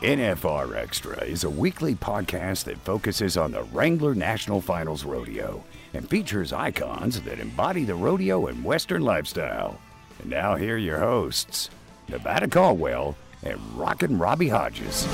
NFR Extra is a weekly podcast that focuses on the Wrangler National Finals Rodeo and features icons that embody the rodeo and Western lifestyle. And now, here are your hosts, Nevada Caldwell and Rockin' Robbie Hodges.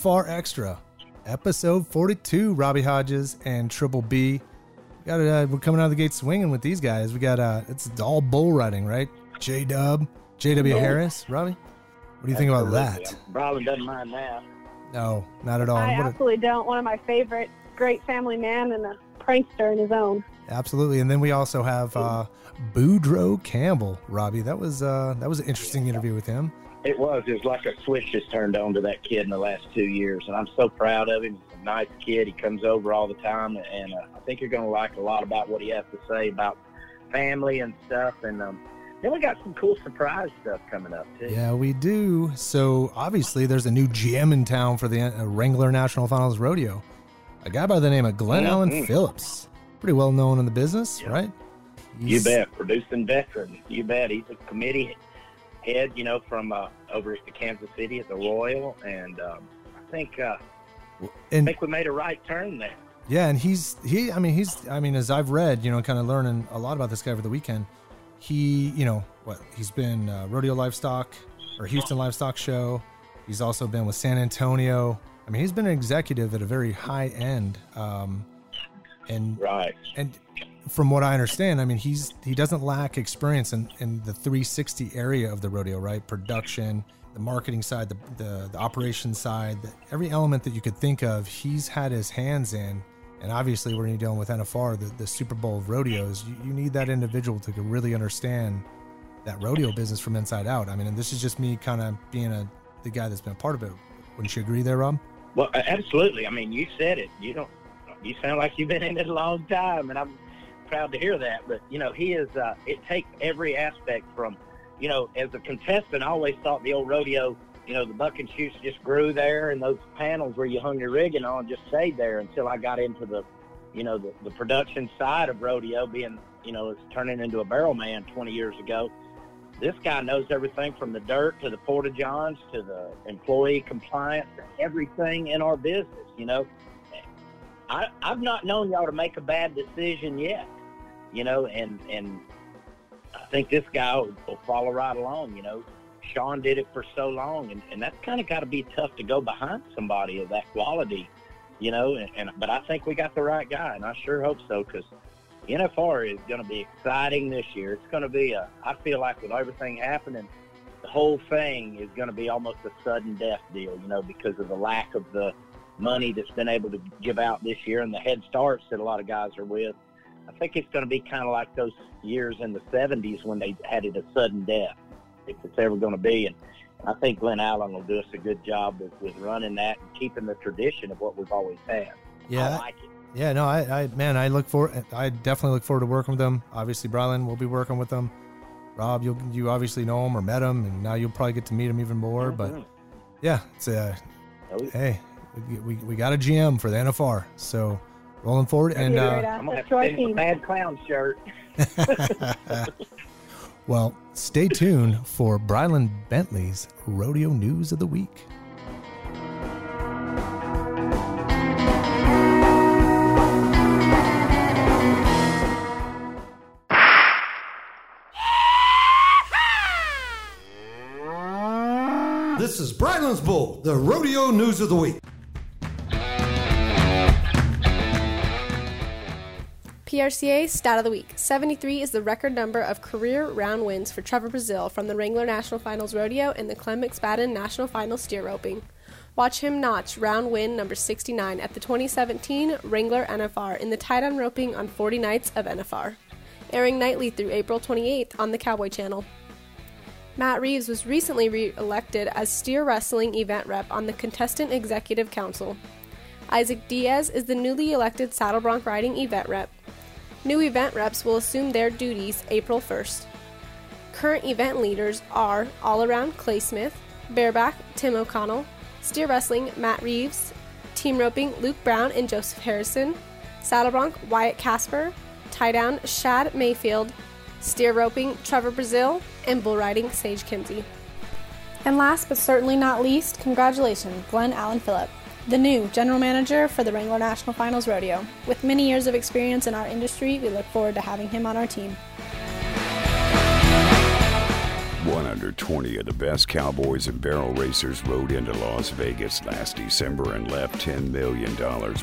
NFR Extra, episode 42. Robbie Hodges and Triple B. We got uh, we're coming out of the gate swinging with these guys. We got uh, it's all bull riding, right? J Dub, JW Harris, Robbie. What do you think about that? Brylan doesn't mind that. No, not at all. I What a- absolutely don't. One of my favorite, great family man and a prankster in his own. absolutely. And then we also have uh, Boudreaux Campbell, Robbie. That was uh, that was an interesting interview with him. It was. It was like a switch just turned on to that kid in the last two years, and I'm so proud of him. He's a nice kid. He comes over all the time, and uh, I think you're going to like a lot about what he has to say about family and stuff. And um, then we got some cool surprise stuff coming up too. Yeah, we do. So obviously, there's a new GM in town for the uh, Wrangler National Finals Rodeo. A guy by the name of Glenn Allen Mhm. Phillips, pretty well known in the business, Yeah. right? You bet, producing veteran. You bet. He's a committee head, you know, from uh, over at the Kansas City at the Royal, and um, I think uh, I think we made a right turn there. yeah, and he's he. I mean, he's. I mean, as I've read, you know, kind of learning a lot about this guy over the weekend. He, you know, what he's been uh, rodeo livestock or Houston Livestock Show. He's also been with San Antonio. I mean, he's been an executive at a very high end. Um, and Right. and from what I understand, I mean he's he doesn't lack experience in, in the 360 area of the rodeo, right? Production, the marketing side, the the, the side, the, every element that you could think of, he's had his hands in. And obviously, when you're dealing with NFR, the, the Super Bowl of rodeos, you, you need that individual to really understand that rodeo business from inside out. I mean, and this is just me kind of being a the guy that's been a part of it. Wouldn't you agree there, Rob? Well, absolutely. I mean, you said it. You don't. You sound like you've been in it a long time, and I'm proud to hear that. But you know, he is. Uh, it takes every aspect from, you know, as a contestant, I always thought the old rodeo, you know, the buck and shoots just grew there, and those panels where you hung your rigging on just stayed there until I got into the, you know, the, the production side of rodeo, being, you know, it's turning into a barrel man 20 years ago. This guy knows everything from the dirt to the porta johns to the employee compliance, everything in our business. You know, I, I've not known y'all to make a bad decision yet. You know, and and I think this guy will, will follow right along. You know, Shawn did it for so long, and, and that's kind of got to be tough to go behind somebody of that quality. You know, and, and but I think we got the right guy, and I sure hope so because NFR is going to be exciting this year. It's going to be a. I feel like with everything happening, the whole thing is going to be almost a sudden death deal. You know, because of the lack of the money that's been able to give out this year and the head starts that a lot of guys are with. I think it's going to be kind of like those years in the 70s when they had it a sudden death, if it's ever going to be. And I think Glenn Allen will do us a good job with, with running that and keeping the tradition of what we've always had. Yeah. I like it. Yeah, no, I, I, man, I look forward. I definitely look forward to working with them. Obviously, Brylan will be working with them. Rob, you you obviously know him or met him, and now you'll probably get to meet him even more. But Mhm. yeah, it's uh, Oh, hey, we, we, we got a GM for the NFR, so rolling forward. And Be uh, I'm going to have to to send him a team. bad clown shirt. well, stay tuned for Brylan Bentley's rodeo news of the week. This is Brylan's Bull, the rodeo news of the week. PRCA Stat of the Week 73 is the record number of career round wins for Trevor Brazile from the Wrangler National Finals Rodeo and the Clem McSpadden National Finals Steer Roping. Watch him notch round win number 69 at the 2017 Wrangler NFR in the tie down roping on 40 nights of NFR. Airing nightly through April 28th on the Cowboy Channel. Matt Reeves was recently re elected as steer wrestling event rep on the Contestant Executive Council. Isaac Diaz is the newly elected saddle bronc riding event rep. New event reps will assume their duties April 1st. Current event leaders are All Around Clay Smith, Bareback Tim O'Connell, Steer Wrestling Matt Reeves, Team Roping Luke Brown and Joseph Harrison, Saddle Bronc Wyatt Casper, Tie Down Shad Mayfield, Steer Roping Trevor Brazile, and Bull Riding Sage Kimzey. And last but certainly not least, congratulations, Glenn Allen Phillip, the new general manager for the Wrangler National Finals Rodeo. With many years of experience in our industry, we look forward to having him on our team. 120 of the best cowboys and barrel racers rode into Las Vegas last December and left $10 million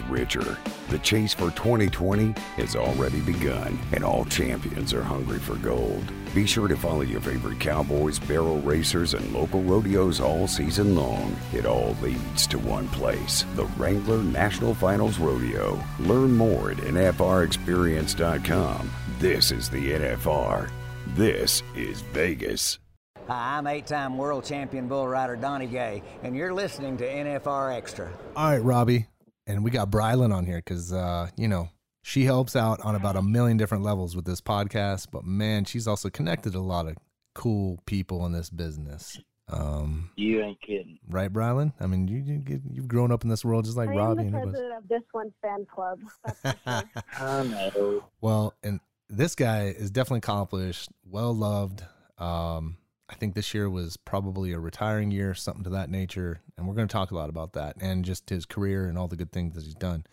richer. The chase for 2020 has already begun, and all champions are hungry for gold. Be sure to follow your favorite cowboys, barrel racers, and local rodeos all season long. It all leads to one place the Wrangler National Finals Rodeo. Learn more at NFRExperience.com. This is the NFR. This is Vegas. Hi, I'm eight time world champion bull rider Donnie Gay, and you're listening to NFR Extra. All right, Robbie. And we got Brylan on here because, uh, you know, she helps out on about a million different levels with this podcast. But man, she's also connected a lot of cool people in this business. Um, You ain't kidding. right, Brylan? I mean, you, you, you've grown up in this world just like I am Robbie the and everybody. president of this one fan club. That's for sure. I know. Well, and this guy is definitely accomplished, well loved. Um, I think this year was probably a retiring year, something to that nature, and we're going to talk a lot about that and just his career and all the good things that he's done.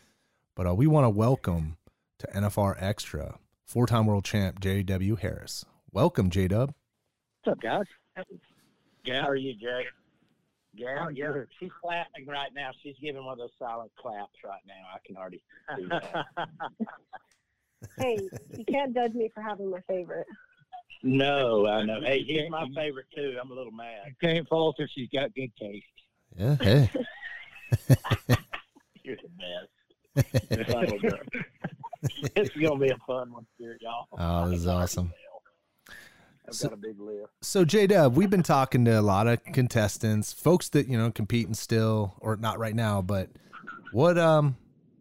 But uh, we want to welcome to NFR Extra four-time world champ J.W. Harris. Welcome, J Dub. What's up, guys? Yeah, how are you, Jay? Yeah, I'm yeah. good. She's clapping right now. She's giving one of those silent claps right now. I can already do that. hey, you can't judge me for having my favorite. No, I know. Hey, here's my favorite too. I'm a little mad. You can't fault her. She's got good taste. Yeah, hey. You're the best. Son of a gun. it's gonna be a fun one here, y'all. Oh, this is awesome. I've So- got a big list. So J Dub, we've been talking to a lot of contestants, folks that you know competing still, or not right now, but what um,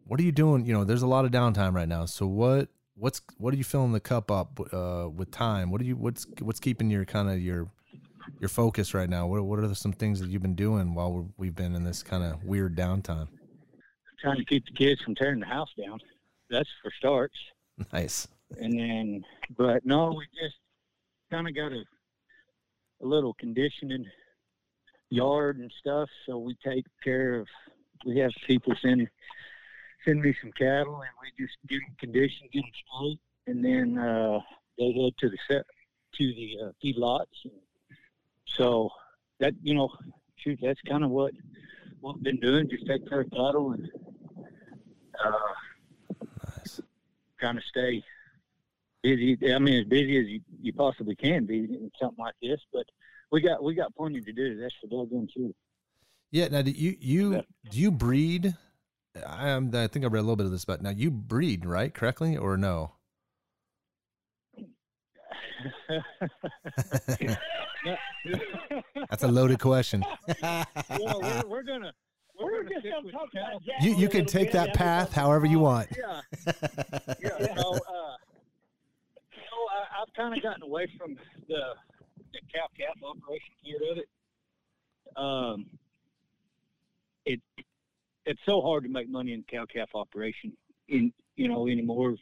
what are you doing? You know, there's a lot of downtime right now. So what what's what are you filling the cup up uh, with time? What are you what's what's keeping your kind of your your focus right now? What what are some things that you've been doing while we're, we've been in this kind of weird downtime? Trying to keep the kids from tearing the house down. That's for starts. Nice. And then, but no, we just kind of got a, a little conditioning yard and stuff. So we take care of, we have people send, send me some cattle and we just get them conditioned, get them straight. And then, uh, they head to the set, to the uh, feedlots. So that, you know, shoot, that's kind of what, what we've been doing. Just take care of cattle and, uh, Nice. kind of stay busy. I mean, as busy as you, you possibly can be in something like this. But we got we got plenty to do. That's for doggone sure. Yeah. Now, do you you do you breed? I am. I think I read a little bit of this, but now you breed right correctly or no? That's a loaded question. well, we're, we're gonna we're, We're gonna just gonna talk about You you can take that path however you want. Yeah, yeah. So, uh, so I, I've kind of gotten away from the the cow calf operation part of it. Um, it it's so hard to make money in cow calf operation in you know anymore.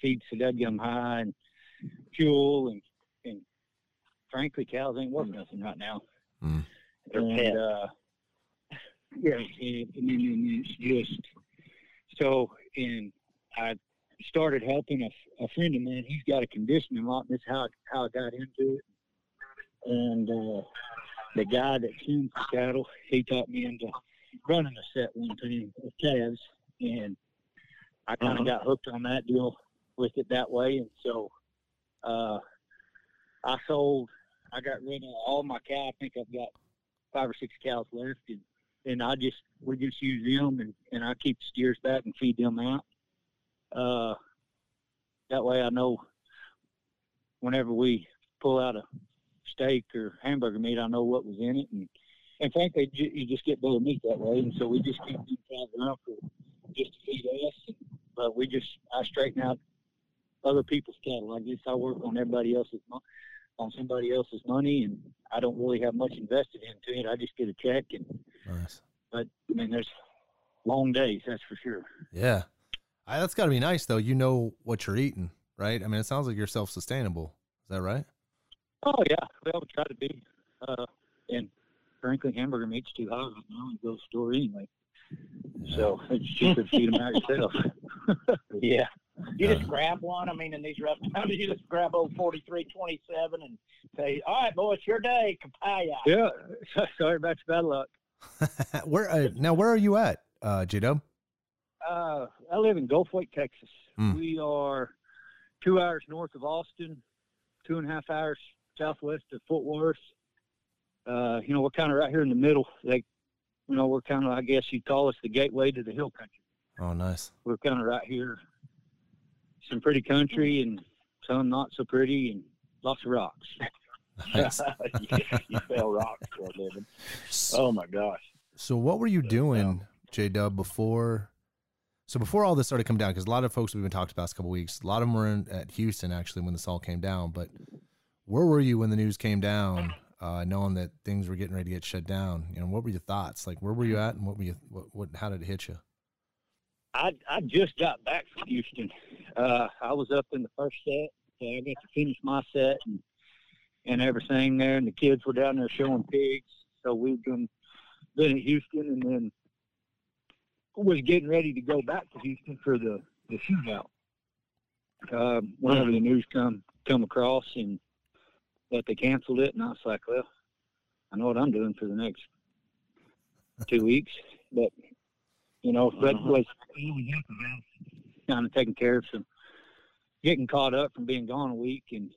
Feed so dadgum high and fuel and and frankly cows ain't worth nothing right now. Mm. And, uh, yeah, and, and, and it's just so. And I started helping a, a friend of mine. He's got a conditioning lot, and that's how I, how I got into it. And uh, the guy that tunes the cattle, he taught me into running a set one time of calves, and I kind of Uh-huh. got hooked on that deal with it that way. And so uh, I sold. I got rid of all my cow. I think I've got five or six cows left, and and I just we just use them, and and I keep the steers back and feed them out. Uh, that way I know whenever we pull out a steak or hamburger meat, I know what was in it, and and frankly, you just get better meat that way. And so we just keep them cows around for just to feed us, but we just I straighten out other people's cattle. I guess I work on everybody else's on somebody else's money, and I don't really have much invested into it. I just get a check, and Nice. but I mean, there's long days, that's for sure. Yeah. I, that's got to be nice though. You know what you're eating, right? I mean, it sounds like you're self-sustainable. Is that right? Oh yeah, well, we try to be. Uh, and frankly, hamburger meat's too high right now. You go to the store anyway, so it's cheaper to feed them out yourself. Yeah. You just Uh. grab one. I mean, in these rough times, you just grab old forty three twenty seven and say, "All right, boy, it's your day, Kapaya." yeah, sorry about your bad luck. where uh, now? Where are you at, uh, J Uh, I live in Goldthwaite, Texas. Hmm. We are two hours north of Austin, two and a half hours southwest of Fort Worth. Uh, you know, we're kind of right here in the middle. They, you know, we're kind of, I guess you'd call us the gateway to the hill country. Oh, nice. We're kind of right here. Some pretty country and some not so pretty, and lots of rocks. Nice. you, you fell rocks for a living. Oh my gosh. So what were you doing, J Dub, before? So before all this started coming down, because a lot of folks we've been talking to the past couple weeks, a lot of them were in, at Houston actually when this all came down. But where were you when the news came down, uh, knowing that things were getting ready to get shut down? You know, what were your thoughts? Like, where were you at, and what were you? What? what how did it hit you? I I just got back from Houston. Uh, I was up in the first set. So I got to finish my set and and everything there, and the kids were down there showing pigs. So we've been been at Houston, and then was getting ready to go back to Houston for the the shootout. Um, whenever the news come come across and that they canceled it, and I was like, well, I know what I'm doing for the next two weeks, but you know, that was kind of taking care of some getting caught up from being gone a week and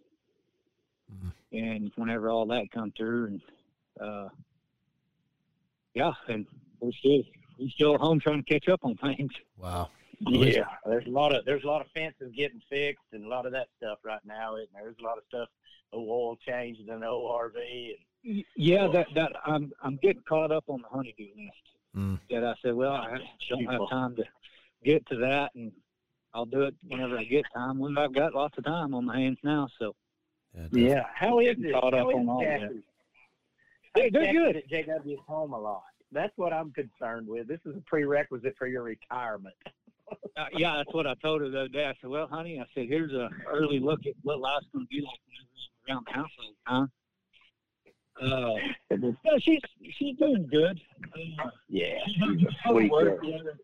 Mhm. and whenever all that come through and uh yeah and we're still we're still at home trying to catch up on things Wow. Yeah, there's a lot of there's a lot of fences getting fixed and a lot of that stuff right now. And there's a lot of stuff, oh, oil changes and ORV and Y- yeah that that i'm i'm getting caught up on the honeydew list Mm. that i said well i don't have time to get to that and i'll do it whenever i get time when i've got lots of time on my hands now so Yeah. yeah. How is it? Caught up How is on all that. Texas? They- they're good. At JW's home a lot. That's what I'm concerned with. This is a prerequisite for your retirement. Uh, yeah, that's what I told her the other day. I said, "Well, honey, I said here's a early look at what life's going to be like around the house huh?" Uh, no, she's she's doing good. Uh, Yeah. she had to go to work the other.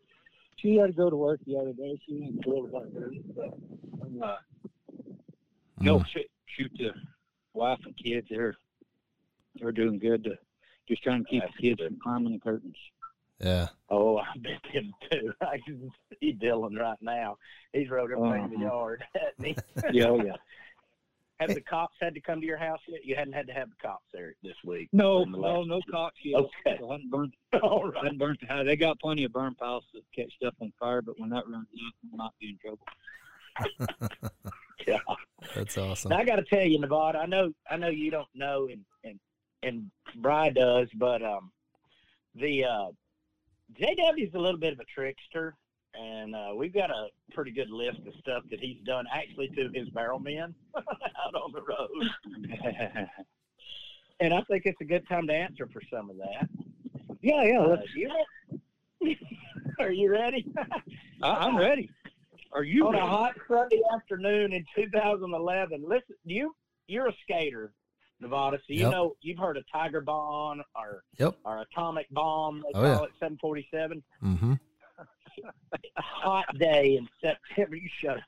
She had to go to work the other day. She went a little bit early, but uh, no, Mm. shoot, shoot the wife and kids. They're they're doing good. To, just trying to keep the kids from climbing the curtains. Yeah. Oh, I bet him too. I can see Dylan right now. He's rode everything in the Uh-huh. yard. hasn't he? Yeah, oh yeah. Have the cops had to come to your house yet? You hadn't had to have the cops there this week. No, In the no, last- no cops yet. Okay. So I haven't burned All right. That burnt the house. They got plenty of burn piles to catch stuff on fire, but when that runs out, we might be in trouble. Yeah. That's awesome. Now, I got to tell you, Nevada. I know, I know you don't know, and and and Bry does, but um, the uh, JW's a little bit of a trickster, and uh, we've got a pretty good list of stuff that he's done actually to his barrel men out on the road. And I think it's a good time to answer for some of that. yeah, yeah. Uh, Let's, you re- Are you ready? I, I'm ready. Are you on ready? a hot Sunday afternoon in 2011. Listen, you you're a skater, Nevada, so you Yep. know you've heard of Tiger Balm or Yep. or atomic balm. They Oh, call yeah. it 747. Mm-hmm. A hot day in September. You shut up.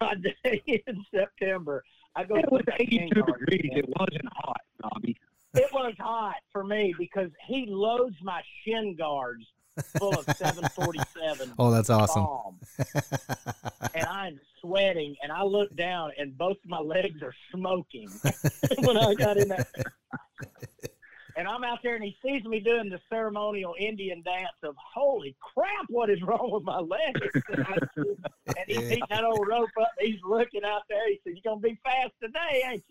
Hot day in September. I go It was 82 degrees. It wasn't hot, Bobby. It was hot for me because he loads my shin guards full of 747 Oh, that's awesome. balm. and I'm sweating, and I look down, and both my legs are smoking when I got in there. And I'm out there, and he sees me doing the ceremonial Indian dance of "Holy crap, what is wrong with my legs?" and he's eating that old rope up. He's looking out there. He said, "You're gonna be fast today, ain't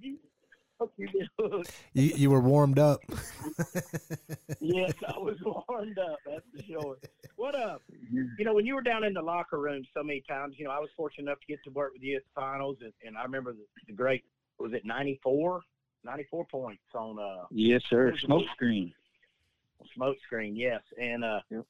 you?" you fuck you did. you you were warmed up. yes, I was warmed up. That's for sure. What up? You know, when you were down in the locker room so many times, you know, I was fortunate enough to get to work with you at the finals, and, and I remember the, the great was it 94? 94 points on uh Yes, sir. Smoke screen. smoke screen, yes. And uh Yep.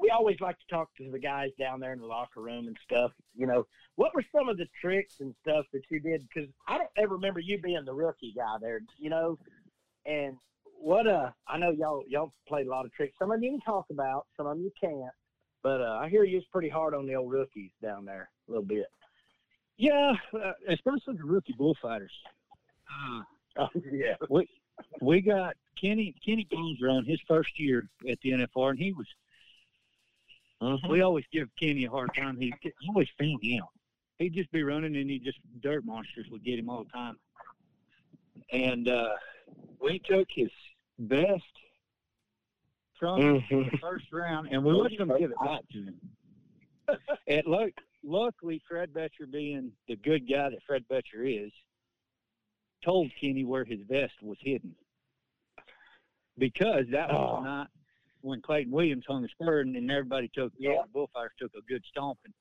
We always like to talk to the guys down there in the locker room and stuff. You know, what were some of the tricks and stuff that you did? Because I don't ever remember you being the rookie guy there. You know, and what uh, I know y'all y'all played a lot of tricks. Some of them you can talk about, some of them you can't. But uh, I hear you was pretty hard on the old rookies down there a little bit. Yeah, uh, especially the rookie bullfighters. Uh, Oh yeah. we we got Kenny Kenny Bones on his first year at the NFR, and he was. We always give Kenny a hard time. He always found out. He'd just be running, and he just dirt monsters would get him all the time. And uh, we took his best from Mhm. the first round, and we wasn't going to give it back to him. and look, luckily, Fred Betcher, being the good guy that Fred Betcher is, told Kenny where his vest was hidden. Because that was Oh. night when Clayton Williams hung his spur and, and everybody took, Yeah. yeah, the bullfighters took a good stomping.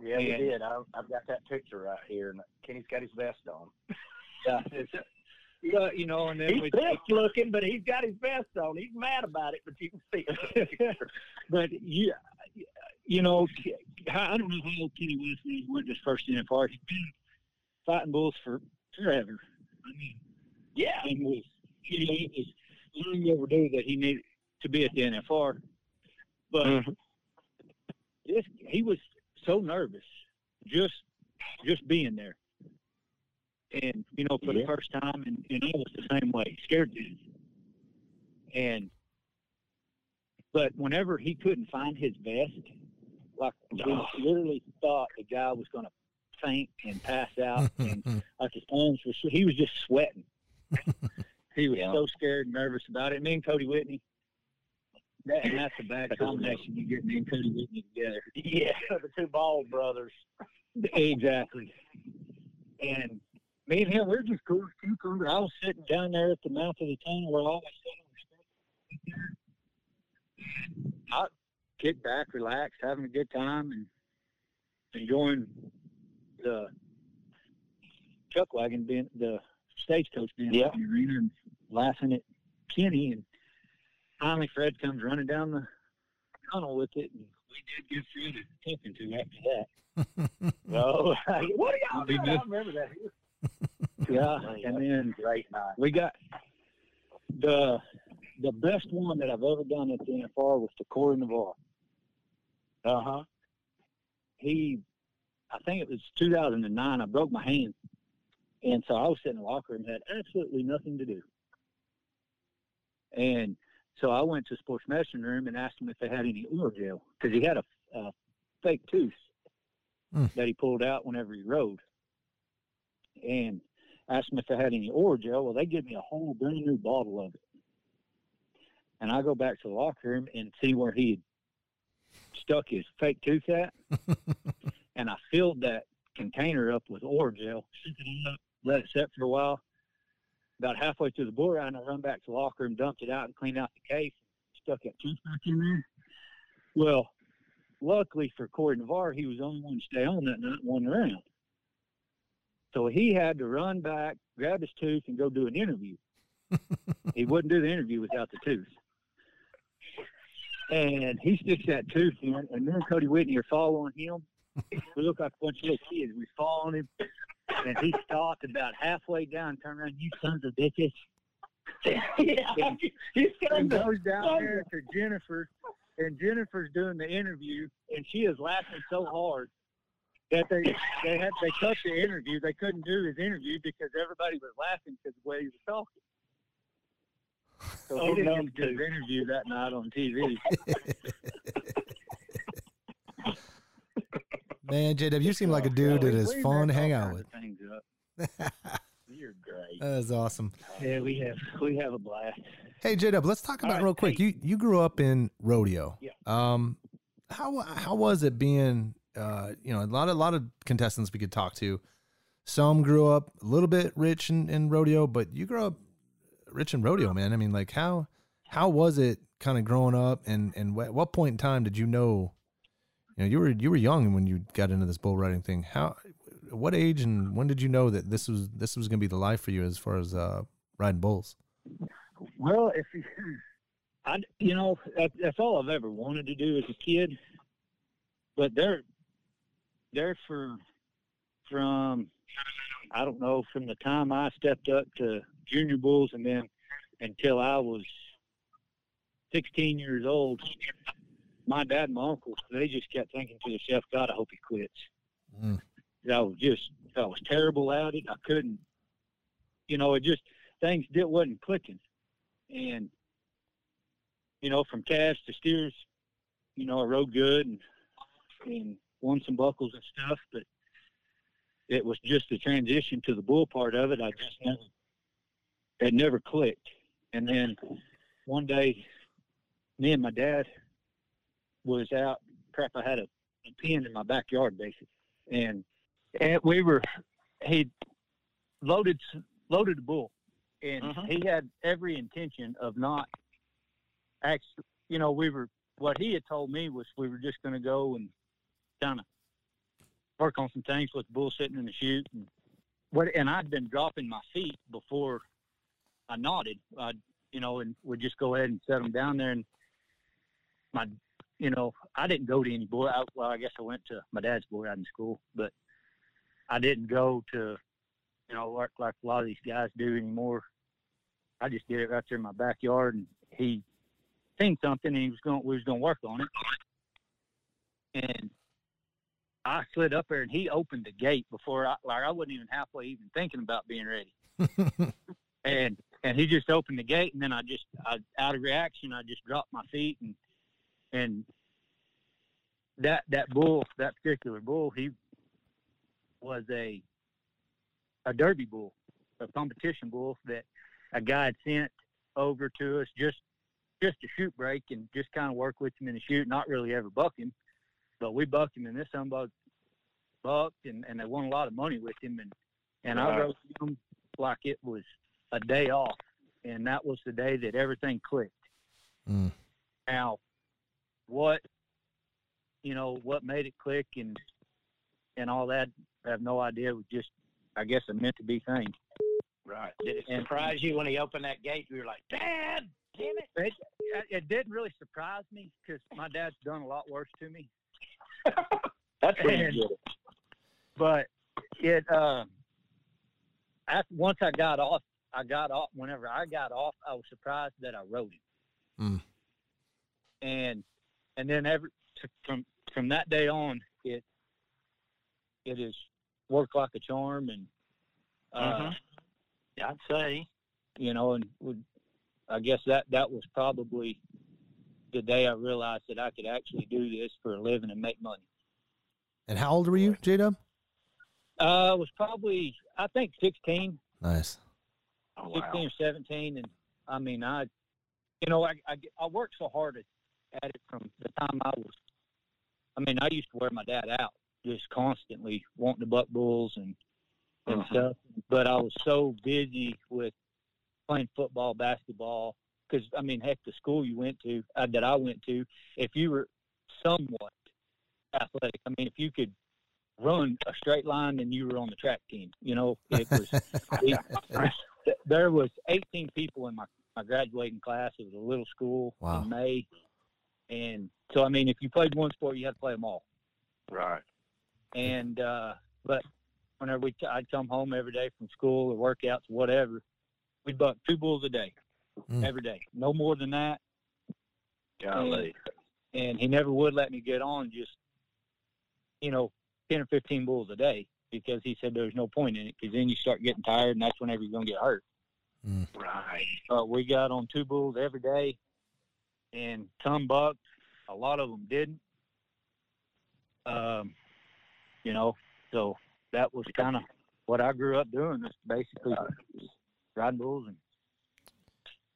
Yeah, we did. I, I've got that picture right here, and Kenny's got his vest on. Yeah, it's, yeah, you know, and then He's we pissed looking, but he's got his vest on. He's mad about it, but you can see it. but yeah, you know, I don't know how old Kenny was when he went his first NFR. He's been fighting bulls for forever. I mean, yeah. and was you know, it was long overdue that he needed to be at the NFR. But Mhm. this, he was so nervous just just being there. And you know, for the first time, and, and I was the same way, scared to. And but whenever he couldn't find his vest, like we literally thought the guy was going to faint and pass out, and like his arms were, he was just sweating. he was Yeah. so scared and nervous about it. Me and Cody Whitney, that, and that's a bad combination. You get me and Cody Whitney together. Yeah, the two bald brothers. Exactly. And me and him, we're just cool as cucumbers. I was sitting down there at the mouth of the tunnel where I always sit on the street. I kick back, relaxed, having a good time, and enjoying the chuck wagon being the stagecoach being Yeah. in the arena and laughing at Kenny. And finally, Fred comes running down the tunnel with it, and we did give Fred a talking to after that. No, what are y'all doing? I remember that. Yeah, and then Great night. we got the the best one that I've ever done at the NFR was to Corey Navarre. Uh huh. He, I think it was 2009. I broke my hand, and so I was sitting in the locker room, and had absolutely nothing to do, and so I went to the sports medicine room and asked him if they had any Orajel because he had a, a fake tooth Hmm. that he pulled out whenever he rode, and asked him if they had any Orajel. Well, they give me a whole brand new bottle of it. And I go back to the locker room and see where he had stuck his fake tooth at. and I filled that container up with shook it up, let it set for a while. About halfway through the bull ride, I run back to the locker room, dumped it out, and cleaned out the case, stuck that tooth back in there. Well, luckily for Corey Navarre, he was the only one to stay on that night, one round. So he had to run back, grab his tooth, and go do an interview. he wouldn't do the interview without the tooth. And he sticks that tooth in, and then Cody Whitney are following him. We look like a bunch of little kids. We following him, and he stopped about halfway down, turned around, you sons of bitches. yeah. He's and goes down there to Jennifer, and Jennifer's doing the interview, and she is laughing so hard that they they had they cut the interview. They couldn't do his interview because everybody was laughing because the way he was talking. So Oh, he didn't no, get to do his interview that night on TV. Man, JW, you seem like a dude that We- fun to hang out with. of things up. You're great. That is awesome. Yeah, we have we have a blast. Hey, JW, let's talk about right, real quick. hey. You you grew up in rodeo. Yeah. Um, how how was it being? Uh, you know, a lot of lot of contestants we could talk to. Some grew up a little bit rich in, in rodeo, but you grew up rich in rodeo, man. I mean, like how how was it kind of growing up, and and wh- what point in time did you know? You know, you were you were young when you got into this bull riding thing. How what age and when did you know that this was this was going to be the life for you as far as uh, riding bulls? Well, if you, I, you know, that, that's all I've ever wanted to do as a kid. But they're they're for from I don't know from the time I stepped up to junior bulls and then until I was 16 years old. My dad and my uncle they just kept thinking to themselves, God, I hope he quits. Mm. I was just I was terrible at it. I couldn't, you know, it just things did wasn't clicking, and you know, from calves to steers, you know, I rode good and and won some buckles and stuff, but it was just the transition to the bull part of it. I just never, it never clicked. And then one day, me and my dad was out. Crap, I had a, a pen in my backyard, basically, and and we were he loaded loaded a bull, and Mhm. he had every intention of not actually. You know, we were what he had told me was we were just going to go and kind of work on some things with the bull sitting in the chute and what. And I'd been dropping my feet before I nodded. I, you know, and would just go ahead and set them down there. And my, you know, I didn't go to any boy. I, well, I guess I went to my dad's boy riding school, but I didn't go to, you know, work like a lot of these guys do anymore. I just did it right there in my backyard, and he seen something, and he was going. We was going to work on it, and I slid up there, and he opened the gate before I like I wasn't even halfway even thinking about being ready, and and he just opened the gate, and then I just I, out of reaction, I just dropped my feet, and and that that bull, that particular bull, he was a a derby bull, a competition bull that a guy had sent over to us just just to chute break and just kind of work with him in the chute, not really ever buck him, but we bucked him and this son buck bucked and, and they won a lot of money with him and and I Right. rode him like it was a day off and that was the day that everything clicked. Mm. Now, what you know, what made it click and and all that, I have no idea. It was just, I guess, a meant to be thing. Right. Did it And- surprise you when he opened that gate? You were like, Dad, damn it. It, it didn't really surprise me because my dad's done a lot worse to me. That's when you And- get it. But it, um, after once I got off, I got off. Whenever I got off, I was surprised that I rode him. Mm. And and then every from from that day on, it it has worked like a charm, and uh. Yeah, I'd say. you know, and would I guess that that was probably the day I realized that I could actually do this for a living and make money. And how old were you, J Dub? Uh, I was probably I think 16, Nice. Oh, 16 or 17, and I mean I, you know, I I, I worked so hard at, at it from the time I was. I mean, I used to wear my dad out just constantly wanting to buck bulls and and Mhm. stuff, but I was so busy with playing football, basketball. Because I mean, heck, the school you went to uh, that I went to, if you were somewhat athletic, I mean, if you could run a straight line, then you were on the track team. You know, it was it- there was 18 people in my, my graduating class. It was a little school Wow. in May. And so, I mean, if you played one sport, you had to play them all. Right. And, uh, but whenever we, t- I'd come home every day from school or workouts, whatever, we'd buck two bulls a day, Mm. every day. No more than that. Golly. And he never would let me get on just, you know, 10 or 15 bulls a day because he said there's no point in it because then you start getting tired and that's whenever you're going to get hurt. Right. Uh, we got on two bulls every day, and some bucked. A lot of them didn't. Um, you know, so that was kind of what I grew up doing. Is basically riding bulls and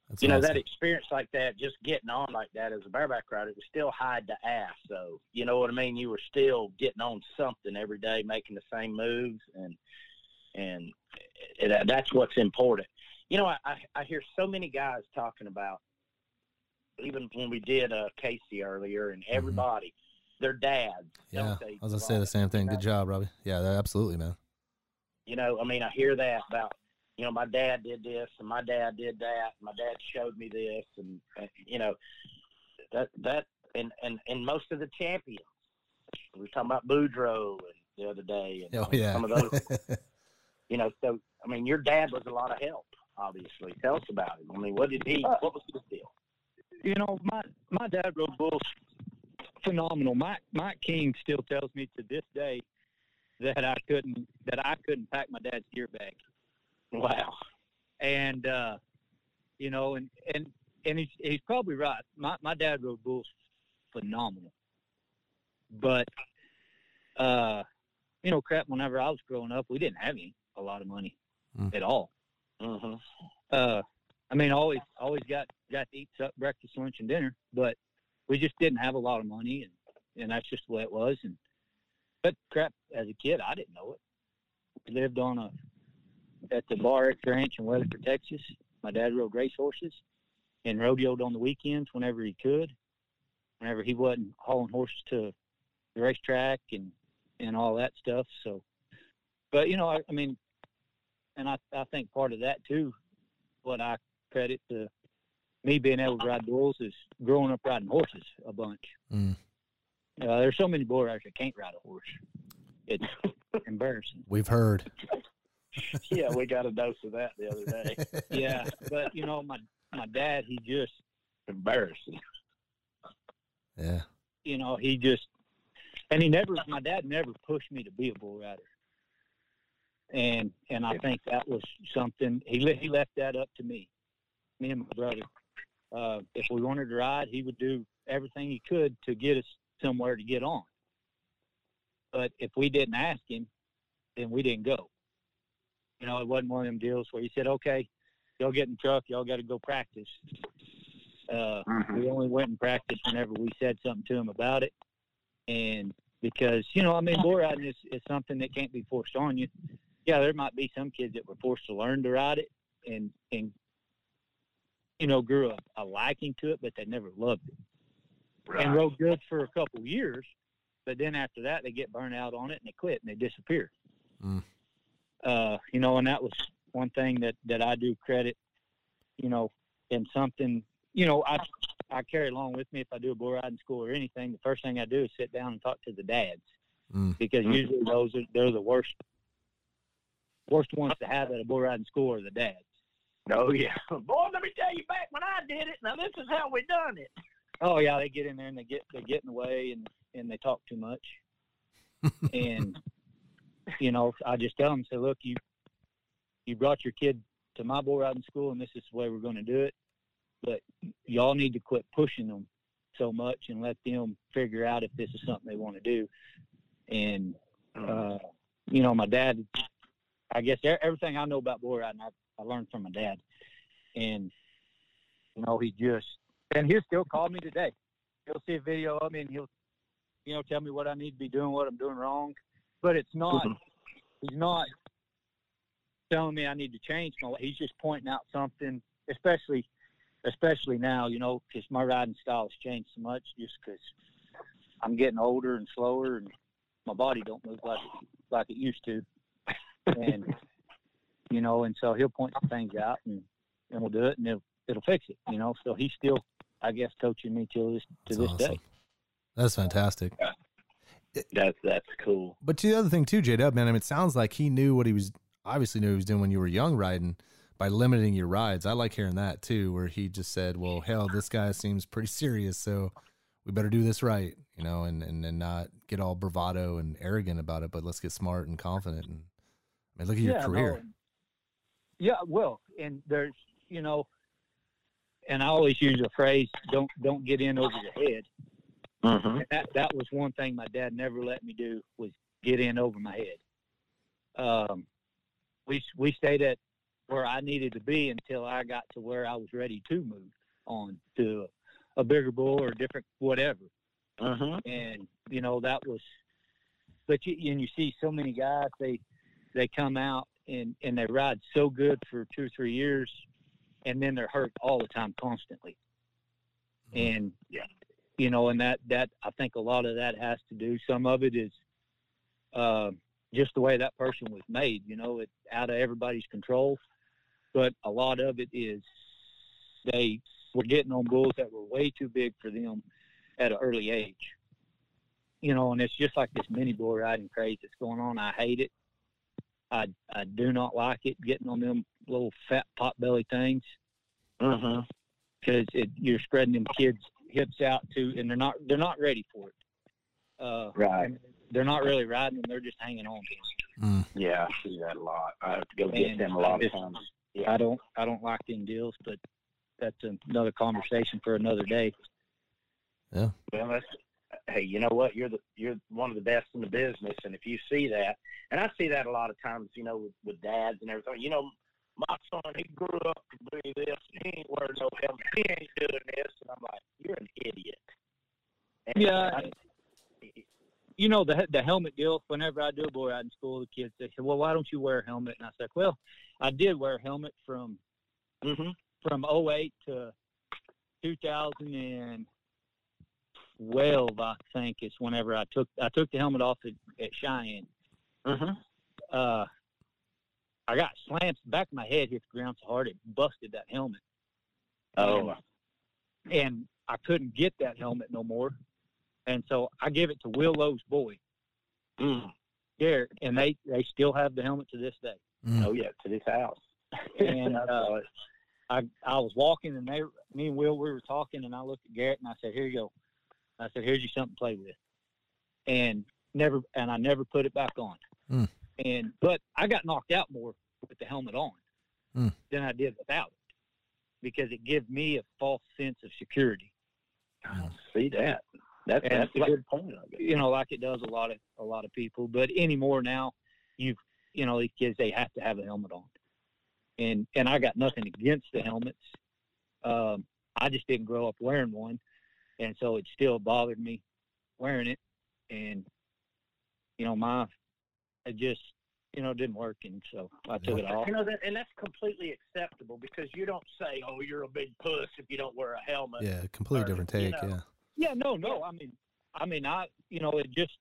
That's You know, awesome. that experience like that, just getting on like that as a bareback rider, it was still hide to ass. So, you know what I mean? You were still getting on something every day, making the same moves, and and it, that's what's important. You know, I, I hear so many guys talking about, even when we did uh, Casey earlier, and everybody, their dads. Yeah, don't they, I was gonna say the same thing. Good job, Robbie. Yeah, absolutely, man. You know, I mean, I hear that about, you know, my dad did this and my dad did that. My dad showed me this, and uh, you know, that that and and and most of the champions. We were talking about Boudreaux and the other day, and Oh yeah. some of those. you know, so I mean, your dad was a lot of help. Obviously, tell us about it. I mean, what did he? What was his deal? You know, my my dad rode bulls phenomenal. Mike Mike King still tells me to this day that I couldn't that I couldn't pack my dad's gear bag. Wow. And uh, you know, and and and he's he's probably right. My my dad rode bulls phenomenal. But uh, you know, crap, whenever I was growing up, we didn't have any a lot of money Mm. at all. hmm uh, I mean, always always got got to eat sup- breakfast, lunch, and dinner, but we just didn't have a lot of money, and and that's just the way it was. And but crap, as a kid, I didn't know it. We lived on a at the Bar X Ranch in Weatherford, Texas. My dad rode race horses and rodeoed on the weekends whenever he could, whenever he wasn't hauling horses to the racetrack and and all that stuff. So, but you know, I, I mean, and I I think part of that too what I credit to me being able to ride bulls is growing up riding horses a bunch. Mm. Uh, there's so many bull riders that can't ride a horse. It's embarrassing. We've heard. Yeah, we got a dose of that the other day. Yeah, but you know, my my dad, he just, Embarrassing. Yeah. you know, he just, and he never, my dad never pushed me to be a bull rider. And and I think that was something he he left that up to me, me and my brother. Uh, if we wanted to ride, he would do everything he could to get us somewhere to get on. But if we didn't ask him, then we didn't go. You know, it wasn't one of them deals where he said, "Okay, y'all get in the truck, y'all got to go practice." Uh, we only went and practiced whenever we said something to him about it, and because you know, I mean, bull riding is, is something that can't be forced on you. Yeah, there might be some kids that were forced to learn to ride it, and and you know, grew a, a liking to it, but they never loved it and rode good for a couple years, but then after that they get burnt out on it and they quit and they disappear. Mm. Uh, you know, and that was one thing that that I do credit, you know, in something. You know, I I carry along with me if I do a bull riding school or anything. The first thing I do is sit down and talk to the dads Mm. because usually those are they're the worst worst ones to have at a bull riding school are the dads. Oh yeah, boy. Let me tell you, back when I did it. Now this is how we done it. Oh yeah, they get in there and they get they get in the way and and they talk too much. and you know, I just tell them, say, look, you you brought your kid to my bull riding school, and this is the way we're going to do it. But y'all need to quit pushing them so much and let them figure out if this is something they want to do. And uh, you know, my dad, I guess everything I know about bull riding, I, I learned from my dad. And you know, he just and he'll still call me today. He'll see a video of me and he'll, you know, tell me what I need to be doing, what I'm doing wrong. But it's not. Mm-hmm. He's not telling me I need to change. my He's just pointing out something, especially, especially now. You know, because my riding style has changed so much, just because I'm getting older and slower, and my body don't move like like it used to. And you know, and so he'll point some things out, and and we'll do it, and it'll it'll fix it. You know, so he's still, I guess, coaching me till this to That's this awesome. day. That's fantastic. That's that's cool. But to the other thing too, J Dub, man, I mean, it sounds like he knew what he was obviously knew what he was doing when you were young riding by limiting your rides. I like hearing that too, where he just said, Well, hell, this guy seems pretty serious, so we better do this right, you know, and, and, and not get all bravado and arrogant about it, but let's get smart and confident and I mean look at your Yeah, career. Yeah, well, and there's, you know, and I always use a phrase, "Don't don't get in over your head." Mm-hmm. That that was one thing my dad never let me do was get in over my head. Um, we we stayed at where I needed to be until I got to where I was ready to move on to a, a bigger bull or a different whatever. Mm-hmm. And you know that was, but you and you see so many guys they they come out and and they ride so good for two or three years, and then they're hurt all the time constantly. And Yeah. you know, and that that I think a lot of that has to do. Some of it is uh, just the way that person was made. You know, it's out of everybody's control. But a lot of it is they were getting on bulls that were way too big for them at an early age. You know, and it's just like this mini bull riding craze that's going on. I hate it. I I do not like it getting on them little fat pot belly things Mm-hmm. because it, you're spreading them kids hips out too, and they're not they're not ready for it. Uh, Right. They're not really riding them; they're just hanging on to them. Yeah, I see that a lot. I have to go get them a lot of it's- times. I don't I don't like them deals, but that's another conversation for another day. Yeah. Well, that's hey, you know what? You're the you're one of the best in the business, and if you see that, and I see that a lot of times, you know, with, with dads and everything. You know, my son, he grew up to be this. He ain't wearing no helmet. He ain't doing this, and I'm like, you're an idiot. And Yeah. I- You know the the helmet deal. Whenever I do a bull in school, the kids they say, "Well, why don't you wear a helmet?" And I said, "Well, I did wear a helmet from Mhm. from 08 to 2012, I think is whenever I took I took the helmet off at, at Cheyenne. Mhm. Uh, I got slammed back of my head hit the ground so hard it busted that helmet, Oh, and I couldn't get that helmet no more. And so I gave it to Will Lowe's boy, mm. Garrett, and they they still have the helmet to this day. oh yeah, to this house. And I uh. I I was walking and they me and Will we were talking and I looked at Garrett and I said, Here you go. I said, Here's you something to play with. And never and I never put it back on. Mm. And but I got knocked out more with the helmet on Mm. than I did without it. Because it gives me a false sense of security. I don't see that. That And that's a like- good point. You know, like it does a lot of a lot of people. But anymore now, you've you know, these kids they have to have a helmet on. And and I got nothing against the helmets. Um, I just didn't grow up wearing one, and so it still bothered me wearing it. And you know, my it just you know didn't work, and so I took it off. You know that, and that's completely acceptable because you don't say, "Oh, you're a big puss if you don't wear a helmet." Yeah, completely Or, different you take. know, Yeah. Yeah, no, no. I mean, I mean, I you know, it just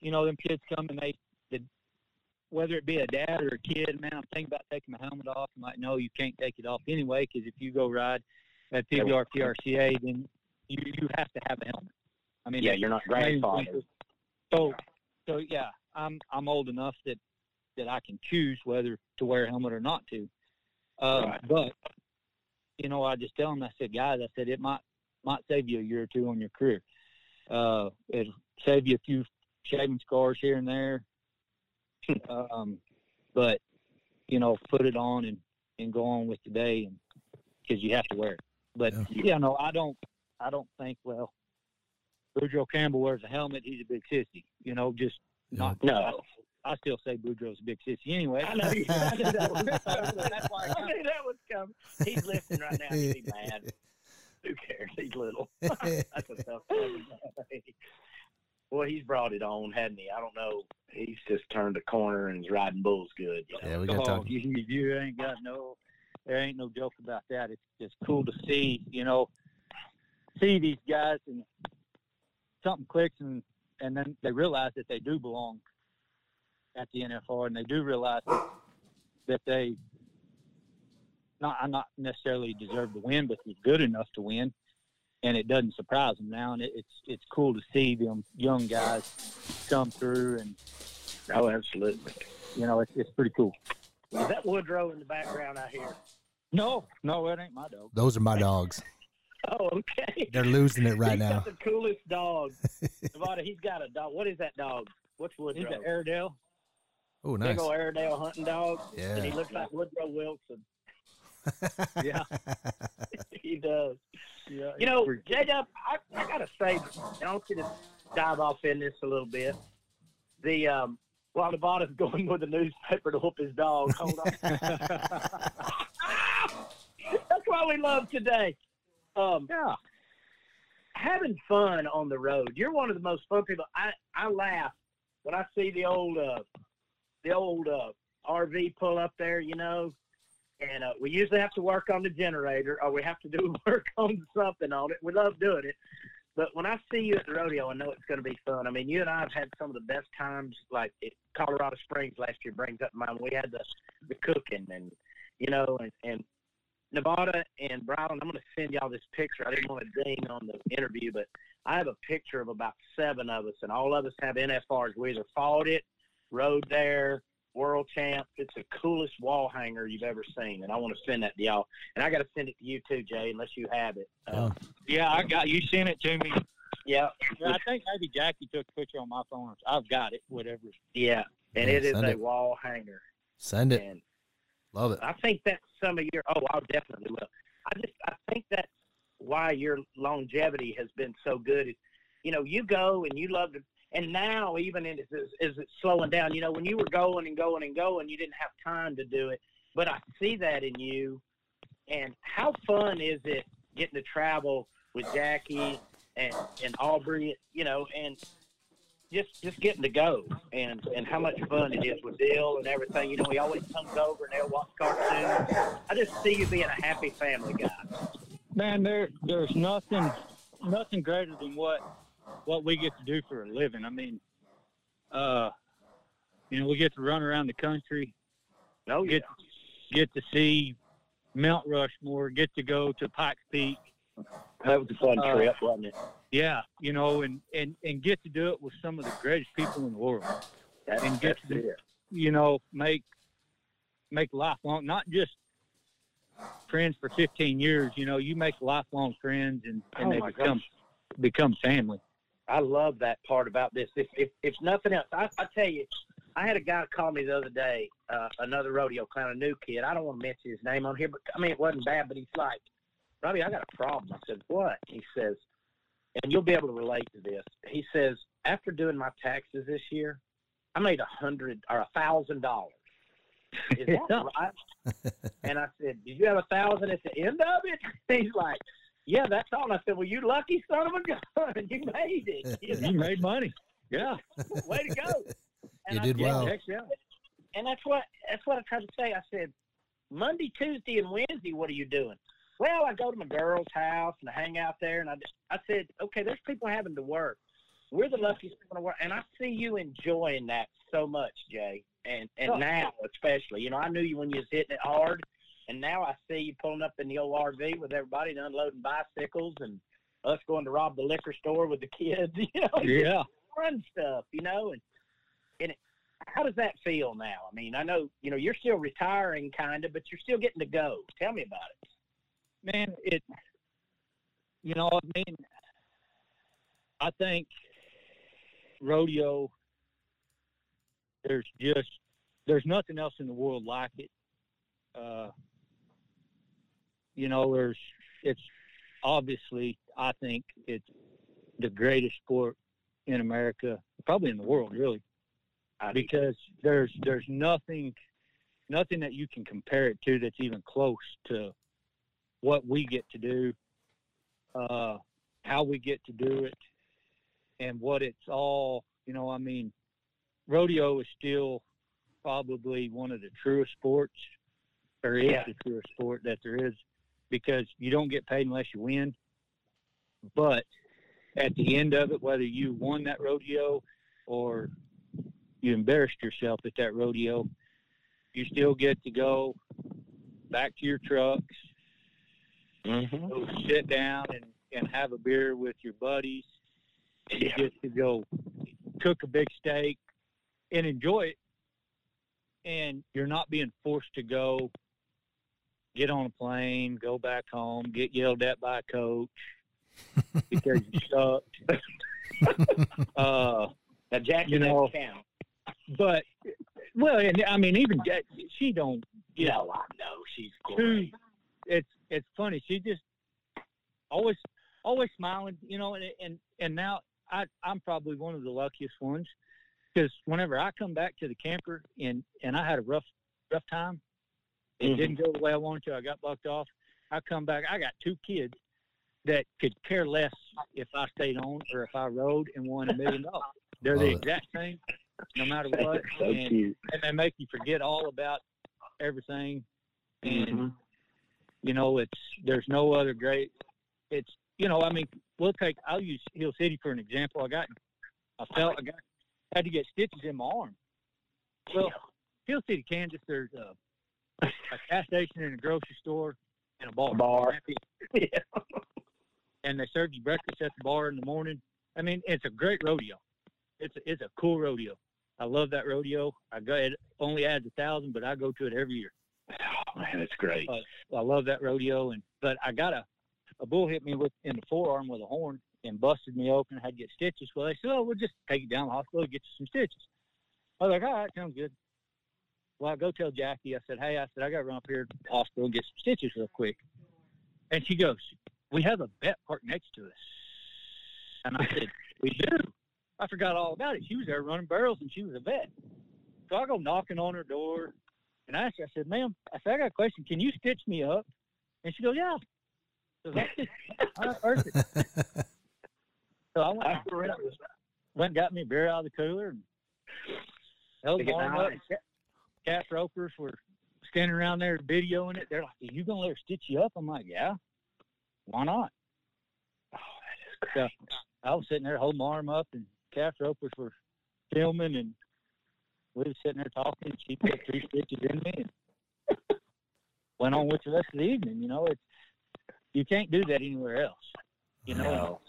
you know, them kids come and they, the, whether it be a dad or a kid, man, I'm thinking about taking my helmet off. I'm like, no, you can't take it off anyway, because if you go ride at PBR PRCA, then you you have to have a helmet. I mean, Yeah, you're not grandfathered. So, so yeah, I'm I'm old enough that that I can choose whether to wear a helmet or not to. Um, Right. But you know, I just tell them, I said, guys, I said it might might save you a year or two on your career. Uh, it'll save you a few shaving scars here and there. um, but you know, put it on and and go on with the day, and because you have to wear it. But Yeah. yeah, no, I don't. I don't think. Well, Boudreaux Campbell wears a helmet. He's a big sissy. You know, just not. No. I still say Boudreaux's a big sissy anyway. I know. You, I knew that was That's why I knew that was coming. He's listening right now. He'd be mad. Who cares? He's little. That's a tough one. Well, he's brought it on, hadn't he? I don't know. He's just turned a corner and is riding bulls good. You know? Yeah, we got to Oh, talk. you, you- you ain't got no, there ain't no joke about that. It's just cool to see, you know, see these guys and something clicks and, and then they realize that they do belong at the NFR and they do realize that, that they not, I not necessarily deserve to win, but they're good enough to win. And it doesn't surprise them now. And it, it's, it's cool to see them young guys come through and, Oh, absolutely. you know, it's, it's pretty cool. Is that Woodrow in the background I hear. No, no, it ain't my dog. Those are my dogs. Oh, okay. They're losing it right he's now. got the coolest dog. Nevada, he's got a dog. What is that dog? What's He's Woodrow? an Airedale. Oh, nice. Big nice. old Airedale hunting dog. Yeah. And he looks like Woodrow Wilson. Yeah. he does. Yeah, You know, J Dub, I, I gotta say, and I want you to dive off in this a little bit. The um, while Nevada's going with the newspaper to whoop his dog. Hold on. That's why we love today. Um, yeah. having fun on the road. You're one of the most fun people. I I laugh when I see the old uh, the old uh, RV pull up there. You know, and uh, we usually have to work on the generator, or we have to do work on something on it. We love doing it, But when I see you at the rodeo, I know it's going to be fun. I mean, you and I have had some of the best times. Like at Colorado Springs last year brings up my mind. We had the the cooking and you know and, and Nevada and Brylan. I'm going to send y'all this picture. I didn't want to ding on the interview, but I have a picture of about seven of us, and all of us have NFRs. We either fought it, rode there, world champ. It's the coolest wall hanger you've ever seen, and I want to send that to y'all. And I got to send it to you too, Jay, unless you have it. Uh, Yeah, I got you. Sent it to me. yeah, Yeah, I think maybe Jackie took a picture on my phone. I've got it. Whatever. yeah, and Yeah, it is a it. wall hanger, Send it. and Love it. I think that's some of your. Oh, I definitely will. I just I think that's why your longevity has been so good. You know you go and you love to, and now even in, is is it slowing down? You know when you were going and going and going, you didn't have time to do it. But I see that in you, and how fun is it getting to travel with Jackie and and Aubrey? You know and. Just, just getting to go, and and how much fun it is with Bill and everything. You know, he always comes over and they'll watch cartoons. I just see you being a happy family guy. Man, there there's nothing nothing greater than what what we get to do for a living. I mean, uh, you know, we get to run around the country, No, get get to see Mount Rushmore, get to go to Pikes Peak. that was a fun uh, trip, wasn't it? Yeah, you know, and and and get to do it with some of the greatest people in the world. That's, and get to- you know, make make lifelong, not just friends for 15 years. You know, you make lifelong friends, and, and Oh, they become gosh. become family. I love that part about this. If if, if nothing else, I, I tell you, I had a guy call me the other day, uh, another rodeo clown, a new kid. I don't want to mention his name on here, but I mean it wasn't bad. But he's like, Robbie, I got a problem. I said, what? He says, and you'll be able to relate to this. He says, after doing my taxes this year, I made a hundred or a thousand dollars. Is that Yeah. right? and I said, Did you have a thousand at the end of it? He's like, Yeah, that's all. And I said, Well, you lucky son of a gun. You made it. You know? You made money. Yeah. Way to go. And You I did said, well. Heck yeah. And that's what that's what I tried to say. I said, Monday, Tuesday, and Wednesday, what are you doing? Well, I go to my girl's house and I hang out there. And I, I said, okay, there's people having to work. We're the luckiest people in the world, and I see you enjoying that so much, Jay. And and Oh. now especially, you know, I knew you when you was hitting it hard, and now I see you pulling up in the old RV with everybody and unloading bicycles, and us going to rob the liquor store with the kids. You know, Yeah. fun stuff, you know. And and it, how does that feel now? I mean, I know you know you're still retiring, kind of, but you're still getting to go. Tell me about it. Man, it, you know, I mean, I think rodeo, there's just, there's nothing else in the world like it. Uh, you know, there's, it's obviously, I think it's the greatest sport in America, probably in the world, really, because there's, there's nothing, nothing that you can compare it to that's even close to what we get to do, uh, how we get to do it, and what it's all. You know, I mean, rodeo is still probably one of the truest sports, or is Yeah. the truest sport that there is, because you don't get paid unless you win. But at the end of it, whether you won that rodeo or you embarrassed yourself at that rodeo, you still get to go back to your trucks, Mm-hmm. go sit down and, and have a beer with your buddies. And Yeah. You get to go cook a big steak and enjoy it. And you're not being forced to go get on a plane, go back home, get yelled at by a coach because you sucked. uh, Now, Jackie You know, count. but well, and I mean, even Jack, she don't. You know, I know she's great. it's it's funny she just always always smiling you know and and and now i i'm probably one of the luckiest ones because whenever i come back to the camper and and i had a rough rough time it Mhm. didn't go the way i wanted to i got bucked off i come back i got two kids that could care less if i stayed on or if i rode and won a million dollars they're the it. exact same no matter what so and, cute. and they make you forget all about everything and Mhm. You know it's there's no other great it's you know, I mean, we'll take. I'll use Hill City for an example. I got, I felt I got had to get stitches in my arm. Well, Hill City, Kansas, there's a, a gas station and a grocery store and a bar. Bar. Yeah. And they serve you breakfast at the bar in the morning. I mean, it's a great rodeo. It's a, it's a cool rodeo. I love that rodeo. I go. It only adds a thousand, but I go to it every year. Oh, man, that's great. I love that rodeo, and but I got a a bull hit me with in the forearm with a horn and busted me open. I had to get stitches. Well, they said, "Oh, we'll just take you down to the hospital, get you some stitches." I was like, "All right, sounds good." Well, I go tell Jackie. I said, "Hey, I said I got to run up here to the hospital and get some stitches real quick." And she goes, "We have a vet park next to us." And I said, "We do." I forgot all about it. She was there running barrels, and she was a vet. So I go knocking on her door, and I asked her, I said, "Ma'am, I said I got a question. Can you stitch me up?" And she goes, "Yeah." So that's it. All right, perfect. So I went, I went, went and got me a beer out of the cooler and held the arm up. Cat, ropers were standing around there videoing it. They're like, "Are you gonna let her stitch you up?" I'm like, "Yeah, why not?" Oh, that is So I was sitting there holding my arm up, and calf ropers were filming, and we was sitting there talking. She put three stitches in me, and went on with the rest of the evening. You know, it's you can't do that anywhere else. You know, No.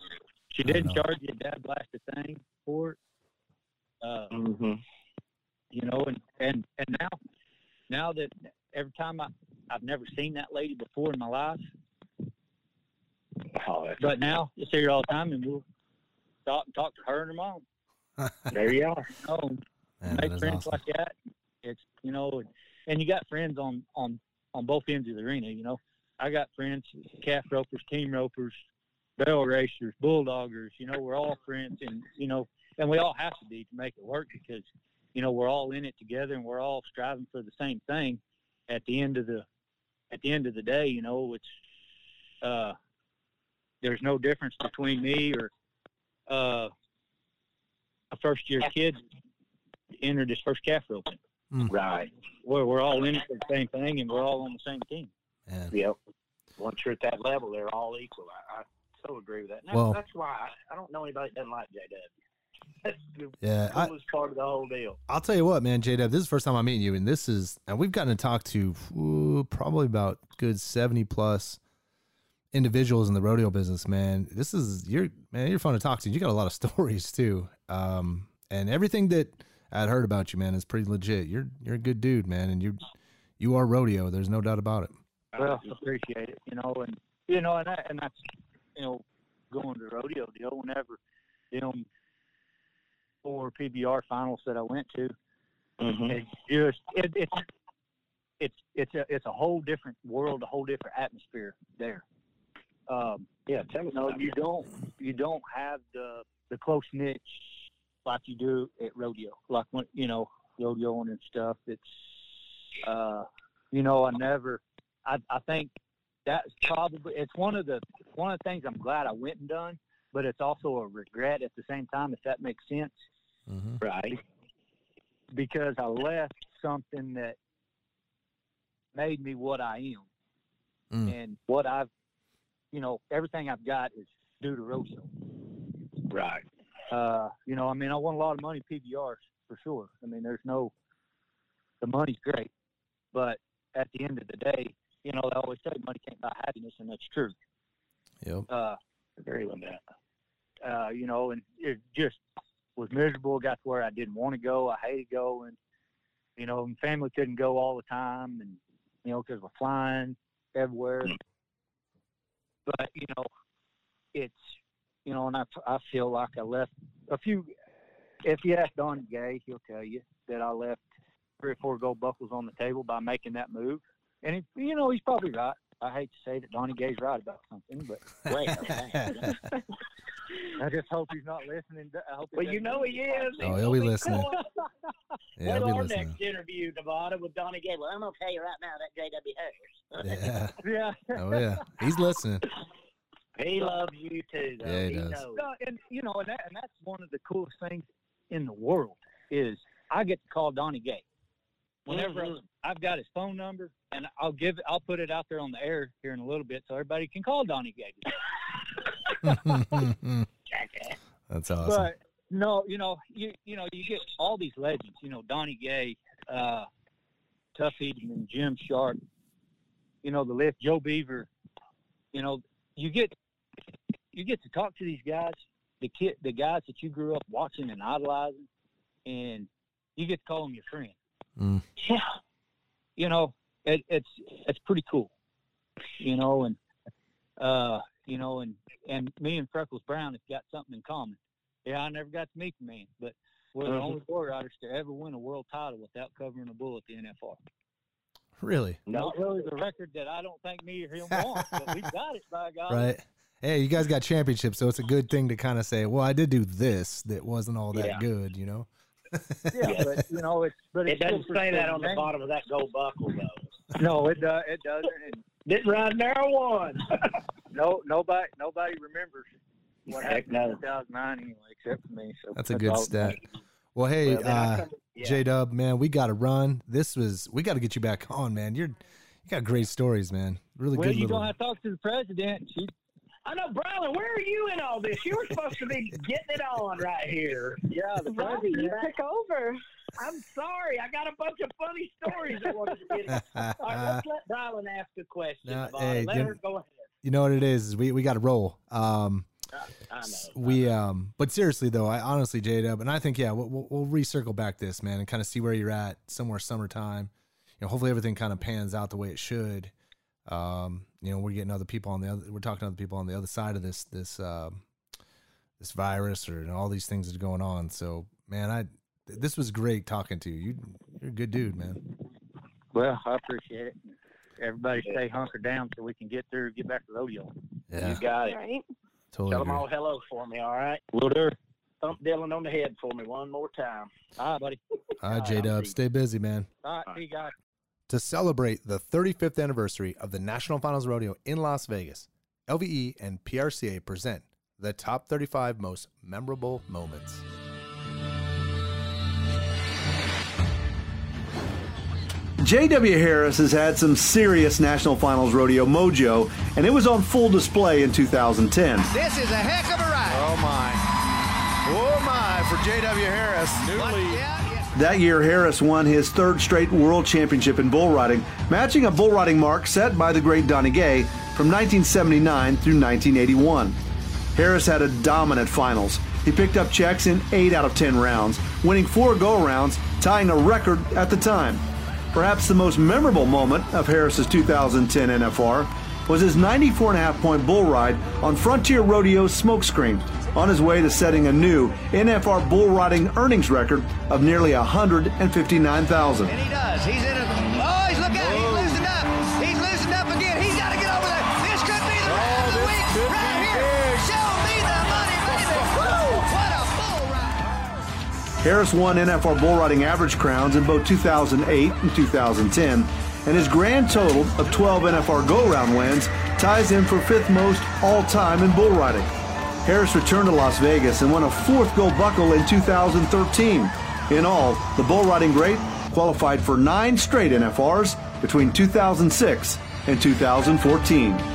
she didn't charge you a dad blast a thing for it. Uh, Mm-hmm. you know, and and and now, now that every time I I've never seen that lady before in my life, Oh, but now I see her all the time, and we'll talk talk to her and her mom. there you are. You know, Man, make friends awesome. like that. It's you know, and, you got friends on on on both ends of the arena. You know, I got friends, calf ropers, team ropers, barrel racers, bulldoggers. You know, we're all friends, and you know, and we all have to be to make it work because you know we're all in it together, and we're all striving for the same thing. At the end of the at the end of the day, you know, it's uh, there's no difference between me or uh, a first year kid entered his first calf roping. Right. We're, we're all in it for the same thing, and we're all on the same team. Man. Yep. Once you're at that level, they're all equal. I, I so agree with that. And that's, Well- that's why I, I don't know anybody that doesn't like JW. That's the Yeah, I, coolest part of the whole deal. I'll tell you what, man, J Dub, this is the first time I'm meeting you, and this is, and we've gotten to talk to ooh, probably about good 70 plus individuals in the rodeo business, man. This is, you're, man, you're fun to talk to. You got a lot of stories too. Um, and everything that I'd heard about you, man, It's pretty legit. You're, you're a good dude, man, and you, you are rodeo. There's no doubt about it. Well, appreciate it, you know, and you know, and that, and that's you know, going to the rodeo deal. Whenever them four PBR finals that I went to, Mm-hmm. it's just it, it's it's it's a it's a whole different world, a whole different atmosphere there. Um, Yeah, tell me. No, you don't. You don't have the the close knit like you do at rodeo. Like when you know rodeoing and stuff. It's uh, you know, I never. I I think that's probably it's one of the one of the things I'm glad I went and done, but it's also a regret at the same time if that makes sense Mm-hmm. Right. because I left something that made me what I am. Mm. And what I've, you know, everything I've got is due to rodeo. Right. Uh, you know, I mean, I won a lot of money PBRs for sure. I mean, there's no, the money's great, but at the end of the day, you know, they always say money can't buy happiness, and that's true. Yep. Uh, Agree with that. uh, you know, and it just was miserable. Got to where I didn't want to go. I hated going. You know, and family couldn't go all the time, and you know, because we're flying everywhere. But you know, it's you know, and I I feel like I left a few. If you ask Don Gay, he'll tell you that I left three or four gold buckles on the table by making that move. And it, you know, he's probably right. I hate to say that Donnie Gay's right about something, but Wait. I just hope he's not listening. I hope well, you know he is. Oh, he'll be listening. Yeah, Wait I'll be our listening. next interview, Nevada, with Donnie Gable. I'm gonna tell you right now that JW Harris. Yeah. Yeah. Oh, yeah. He's listening. He loves you too, though. Yeah, he he does. knows. No, and you know, and, that, and that's one of the coolest things in the world is I get to call Donnie Gay. whenever Mhm. I've got his phone number, and I'll give it, I'll put it out there on the air here in a little bit, so everybody can call Donnie Gay. That's awesome. But no, you know, you you know, you get all these legends. You know, Donnie Gay, uh, Tuff Hedeman, Jim Sharp. You know, the list, Joe Beaver. You know, you get you get to talk to these guys, the kid, the guys that you grew up watching and idolizing, and you get to call them your friend. Mm. Yeah, you know, it, it's it's pretty cool. You know, and uh, you know, and and me and Freckles Brown have got something in common. Yeah, I never got to meet the man, but we're the Mhm. only bull riders to ever win a world title without covering a bull at the NFR. Really? Not really the record that I don't think me or him want, but we got it by God. Right. Hey, you guys got championships, so it's a good thing to kind of say, well, I did do this that wasn't all that Yeah. good, you know? Yeah, but you know it's but It it's still doesn't say that on the man. bottom of that gold buckle, though. No, it does. It doesn't. And Didn't ride narrow one. no, nobody nobody remembers what Heck happened no. in 2009 anyway, except for me. So That's a good stat. that matters. Well, hey, Well, uh, come- yeah. J Dub, man, we got to run. This was, we got to get you back on, man. You're, you got great stories, man. Really Well, good you little. gonna have to talk to the president. She, I know, Brylan, where are you in all this? You were supposed to be getting it on right here. yeah, the Robbie, you president. took over. I'm sorry. I got a bunch of funny stories I wanted to get in. All right, let's let Brylan ask a question. Now, hey, let you- her go ahead. you know what it is? is we, we got to roll. Um, I know. we, um, but seriously though, I honestly, J Dub, and I think, yeah, we'll, we'll, we'll recircle back this, man, and kind of see where you're at somewhere summertime. You know, hopefully everything kind of pans out the way it should. Um, you know, we're getting other people on the other, we're talking to other people on the other side of this, this, um, this virus or and all these things that are going on. So, man, I, this was great talking to you. you you're a good dude, man. Well, I appreciate it. Everybody stay hunkered down so we can get through, get back to rodeo. Yeah, You got it. Right? totally. Tell them all hello for me, all right? Will do. Thump Dylan on the head for me one more time. All right, buddy. All right, J Dub, stay busy, man. All right, see you guys. To celebrate the 35th anniversary of the National Finals Rodeo in Las Vegas, LVE and PRCA present the top 35 most memorable moments. J.W. Harris has had some serious National Finals rodeo mojo, and it was on full display in 2010. This is a heck of a ride. Oh my. Oh my for J.W. Harris. Yeah, yeah. That year, Harris won his third straight world championship in bull riding, matching a bull riding mark set by the great Donnie Gay from 1979 through 1981. Harris had a dominant finals. He picked up checks in 8 out of 10 rounds, winning four go rounds, tying a record at the time. Perhaps the most memorable moment of Harris's 2010 NFR was his 94.5 point bull ride on Frontier Rodeo's smokescreen, on his way to setting a new NFR bull riding earnings record of nearly 159,000. And he does. He's in it. Oh, he's look out. He's oh. loosened up. He's loosened up again. He's got to get over there. This could be the ride of the week. Oh, could right here. big. Show me the money, baby. Woo! What a bull ride. Harris won NFR bull riding average crowns in both 2008 and 2010, and his grand total of 12 NFR go round wins ties him for fifth most all time in bull riding. Harris returned to Las Vegas and won a fourth gold buckle in 2013. In all, the bull riding great qualified for nine straight NFRs between 2006 and 2014.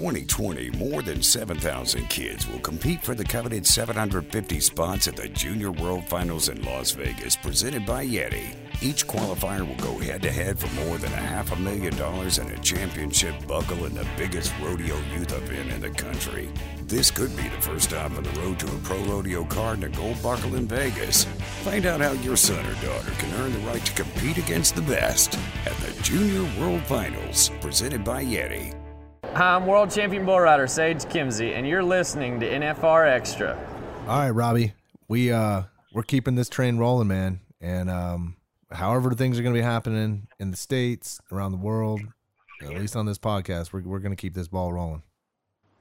2020, more than 7,000 kids will compete for the coveted 750 spots at the Junior World Finals in Las Vegas, presented by Yeti. Each qualifier will go head to head for more than a half a million dollars and a championship buckle in the biggest rodeo youth event in the country. This could be the first stop on the road to a pro rodeo card and a gold buckle in Vegas. Find out how your son or daughter can earn the right to compete against the best at the Junior World Finals, presented by Yeti. Hi, I'm world champion bull rider Sage Kimzey, and you're listening to NFR Extra. All right, Robbie, we uh we're keeping this train rolling, man. And um, however things are going to be happening in the states, around the world, at least on this podcast, we're we're going to keep this ball rolling.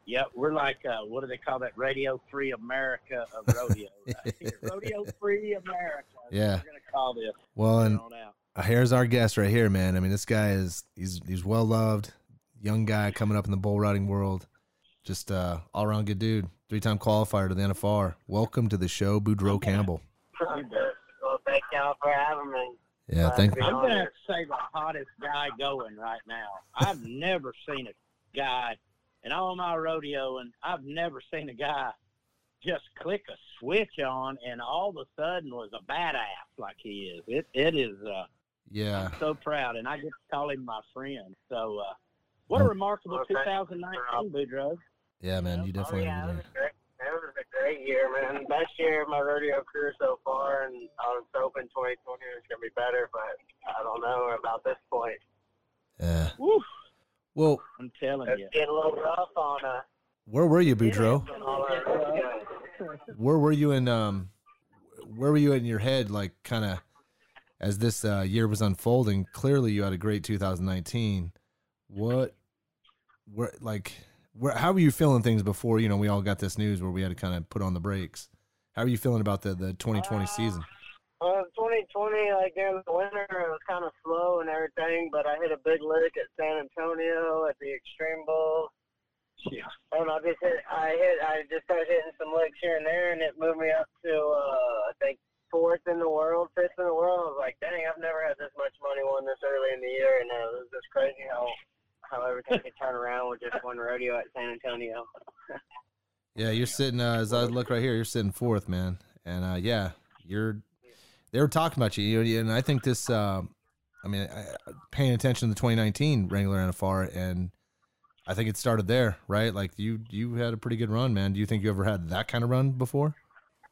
Yep, we're like, uh, what do they call that? Radio Free America of rodeo. Right here. rodeo Free America. Yeah. We're gonna call this. Well, and from here on out. here's our guest right here, man. I mean, this guy is he's he's well loved, young guy coming up in the bull riding world. Just uh, all around good dude. Three time qualifier to the NFR. Welcome to the show, Boudreaux Campbell. Well, thank y'all for having me. Yeah, thank you. I'm going to say the hottest guy going right now. I've never seen a guy in all my rodeo, and I've never seen a guy just click a switch on and all of a sudden was a badass like he is. It it is. Uh, Yeah. I'm so proud, and I get to call him my friend. So, uh, what a remarkable Well, 2019, Boudreaux. Yeah, man, you Oh, definitely yeah, have it a was, great. it was a great year, man. Best year of my rodeo career so far, and I was hoping 2020 was going to be better, but I don't know about this point. Yeah. Woo. Well, I'm telling It's you. getting a little rough on uh, where were you, Boudreaux? all our rodeo. Where were you in um where were you in your head like kind of as this uh, year was unfolding? Clearly you had a great 2019. What where like where how were you feeling things before, you know, we all got this news where we had to kind of put on the brakes? How are you feeling about the the 2020 season? Well, 2020, like during the winter, it was kind of slow and everything, but I hit a big lick at San Antonio at the Extreme Bull. Yeah. And I just hit, I hit, I just started hitting some licks here and there, and it moved me up to, uh, I think, fourth in the world, fifth in the world. I was like, dang, I've never had this much money won this early in the year, and uh, it was just crazy how how everything could turn around with just one rodeo at San Antonio. Yeah, you're sitting uh, as I look right here, you're sitting fourth, man. And uh, yeah, you're they were talking about you, and I think this uh, I mean, I, paying attention to the 2019 Wrangler NFR and I think it started there, right? Like you you had a pretty good run, man. Do you think you ever had that kind of run before?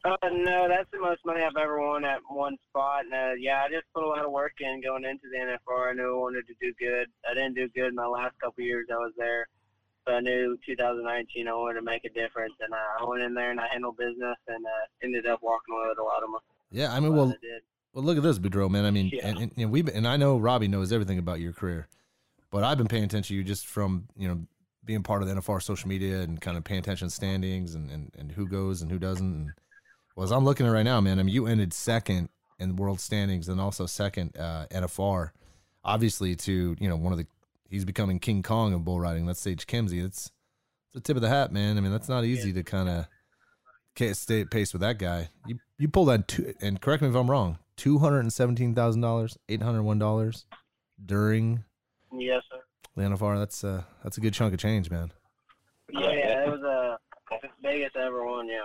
Uh, no, that's the most money I've ever won at one spot. And, uh, yeah, I just put a lot of work in going into the NFR. I knew I wanted to do good. I didn't do good in my last couple years I was there. So I knew 2019 I wanted to make a difference. And uh, I went in there and I handled business and uh, ended up walking away with a lot of money. Yeah, I mean, well, I well, look at this, Boudreaux, man. I mean, Yeah. and, and know, we and I know Robbie knows everything about your career, but I've been paying attention to you just from you know being part of the NFR social media and kind of paying attention to standings and, and, and who goes and who doesn't. And, well, as I'm looking at it right now, man, I mean, you ended second in world standings and also second uh, NFR, obviously to you know one of the he's becoming King Kong of bull riding. That's Sage Kimzey. It's it's a tip of the hat, man. I mean, that's not easy to kind of stay at pace with that guy. You you pulled that two, and correct me if I'm wrong. Two hundred and seventeen thousand dollars, eight hundred one dollars during Yes, sir. the NFR. That's uh that's a good chunk of change, man. Yeah, yeah, it was uh, the biggest I ever won, yeah.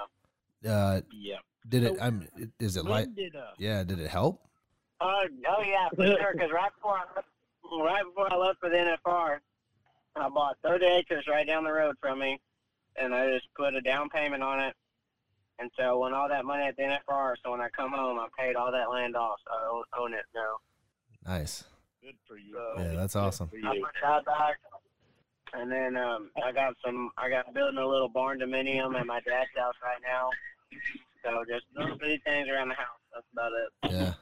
Uh, Yeah. did it? I'm. Is it like? uh, Yeah. Did it help? Oh, oh yeah, for sure. Because right before I left, right before I left for the NFR, I bought 30 acres right down the road from me, and I just put a down payment on it. And so when all that money at the NFR. So when I come home, I paid all that land off. So I own, own it now. Nice. Good for you. Yeah, that's awesome. I put that back. And then um, I got some. I got building a little barn dominium at my dad's house right now. So just little bitty things around the house. That's about it. Yeah.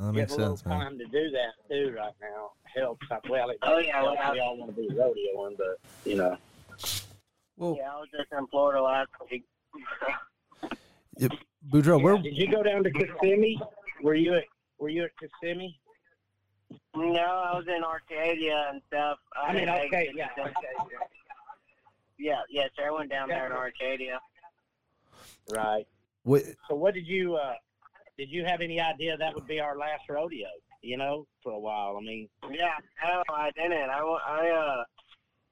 That Get makes a little sense, man. time to do that too right now helps. Well, it Oh, yeah, well, we all want to be rodeoing, but you know. Well, yeah, I was just in Florida last week. Yep. Boudreaux, where? Did you go down to Kissimmee? Were you at Were you at Kissimmee? No, I was in Arcadia and stuff. I mean, didn't okay, make it yeah, Yeah, yes, sir. I went down there in Arcadia. Right. What? So, what did you? uh Did you have any idea that would be our last rodeo? You know, for a while. I mean, Yeah, no, I didn't. I, I, uh,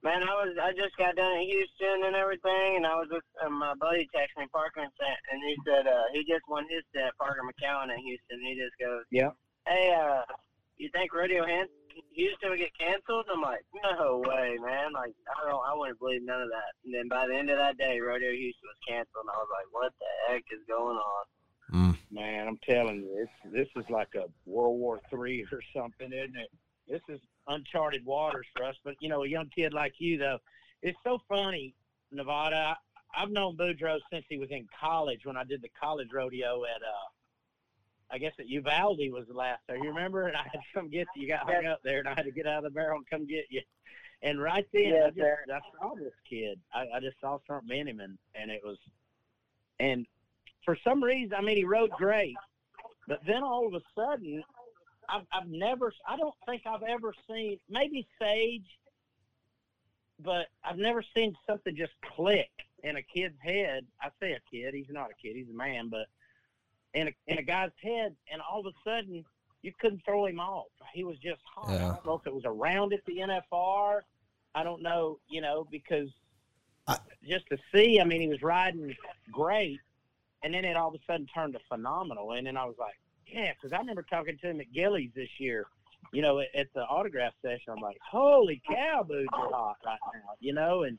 man, I was, I just got done in Houston and everything, and I was with uh, my buddy texted me, Parker, and, said, and he said, uh, he just won his set, Parker McCown in Houston. He just goes, yeah. hey, uh, you think Rodeo Han- Houston would get canceled? I'm like, no way, man. Like, I don't, I wouldn't believe none of that. And then by the end of that day, Rodeo Houston was canceled, and I was like, what the heck is going on? Man, I'm telling you, it's this is like a World War Three or something, isn't it? This is uncharted waters for us. But you know, a young kid like you, though, it's so funny, Nevada. I, I've known Boudreaux since he was in college when I did the college rodeo at uh, I guess at Uvalde was the last time. You remember? And I had to come get you. You got hung up there, and I had to get out of the barrel and come get you. And right then, I, just, sir. I saw this kid. I, I just saw something in him, and and it was, and for some reason, I mean, he rode great, but then all of a sudden, I've, I've never, I don't think I've ever seen, maybe Sage, but I've never seen something just click in a kid's head. I say a kid, he's not a kid, he's a man, but in a, in a guy's head, and all of a sudden you couldn't throw him off. He was just hot. I don't know if it was around at the NFR. I don't know, you know, because I, just to see, I mean, he was riding great, and then it all of a sudden turned to phenomenal. And then I was like, yeah, because I remember talking to him at Gilley's this year, you know, at, at the autograph session. I'm like, holy cow, Boots are hot right now, you know, and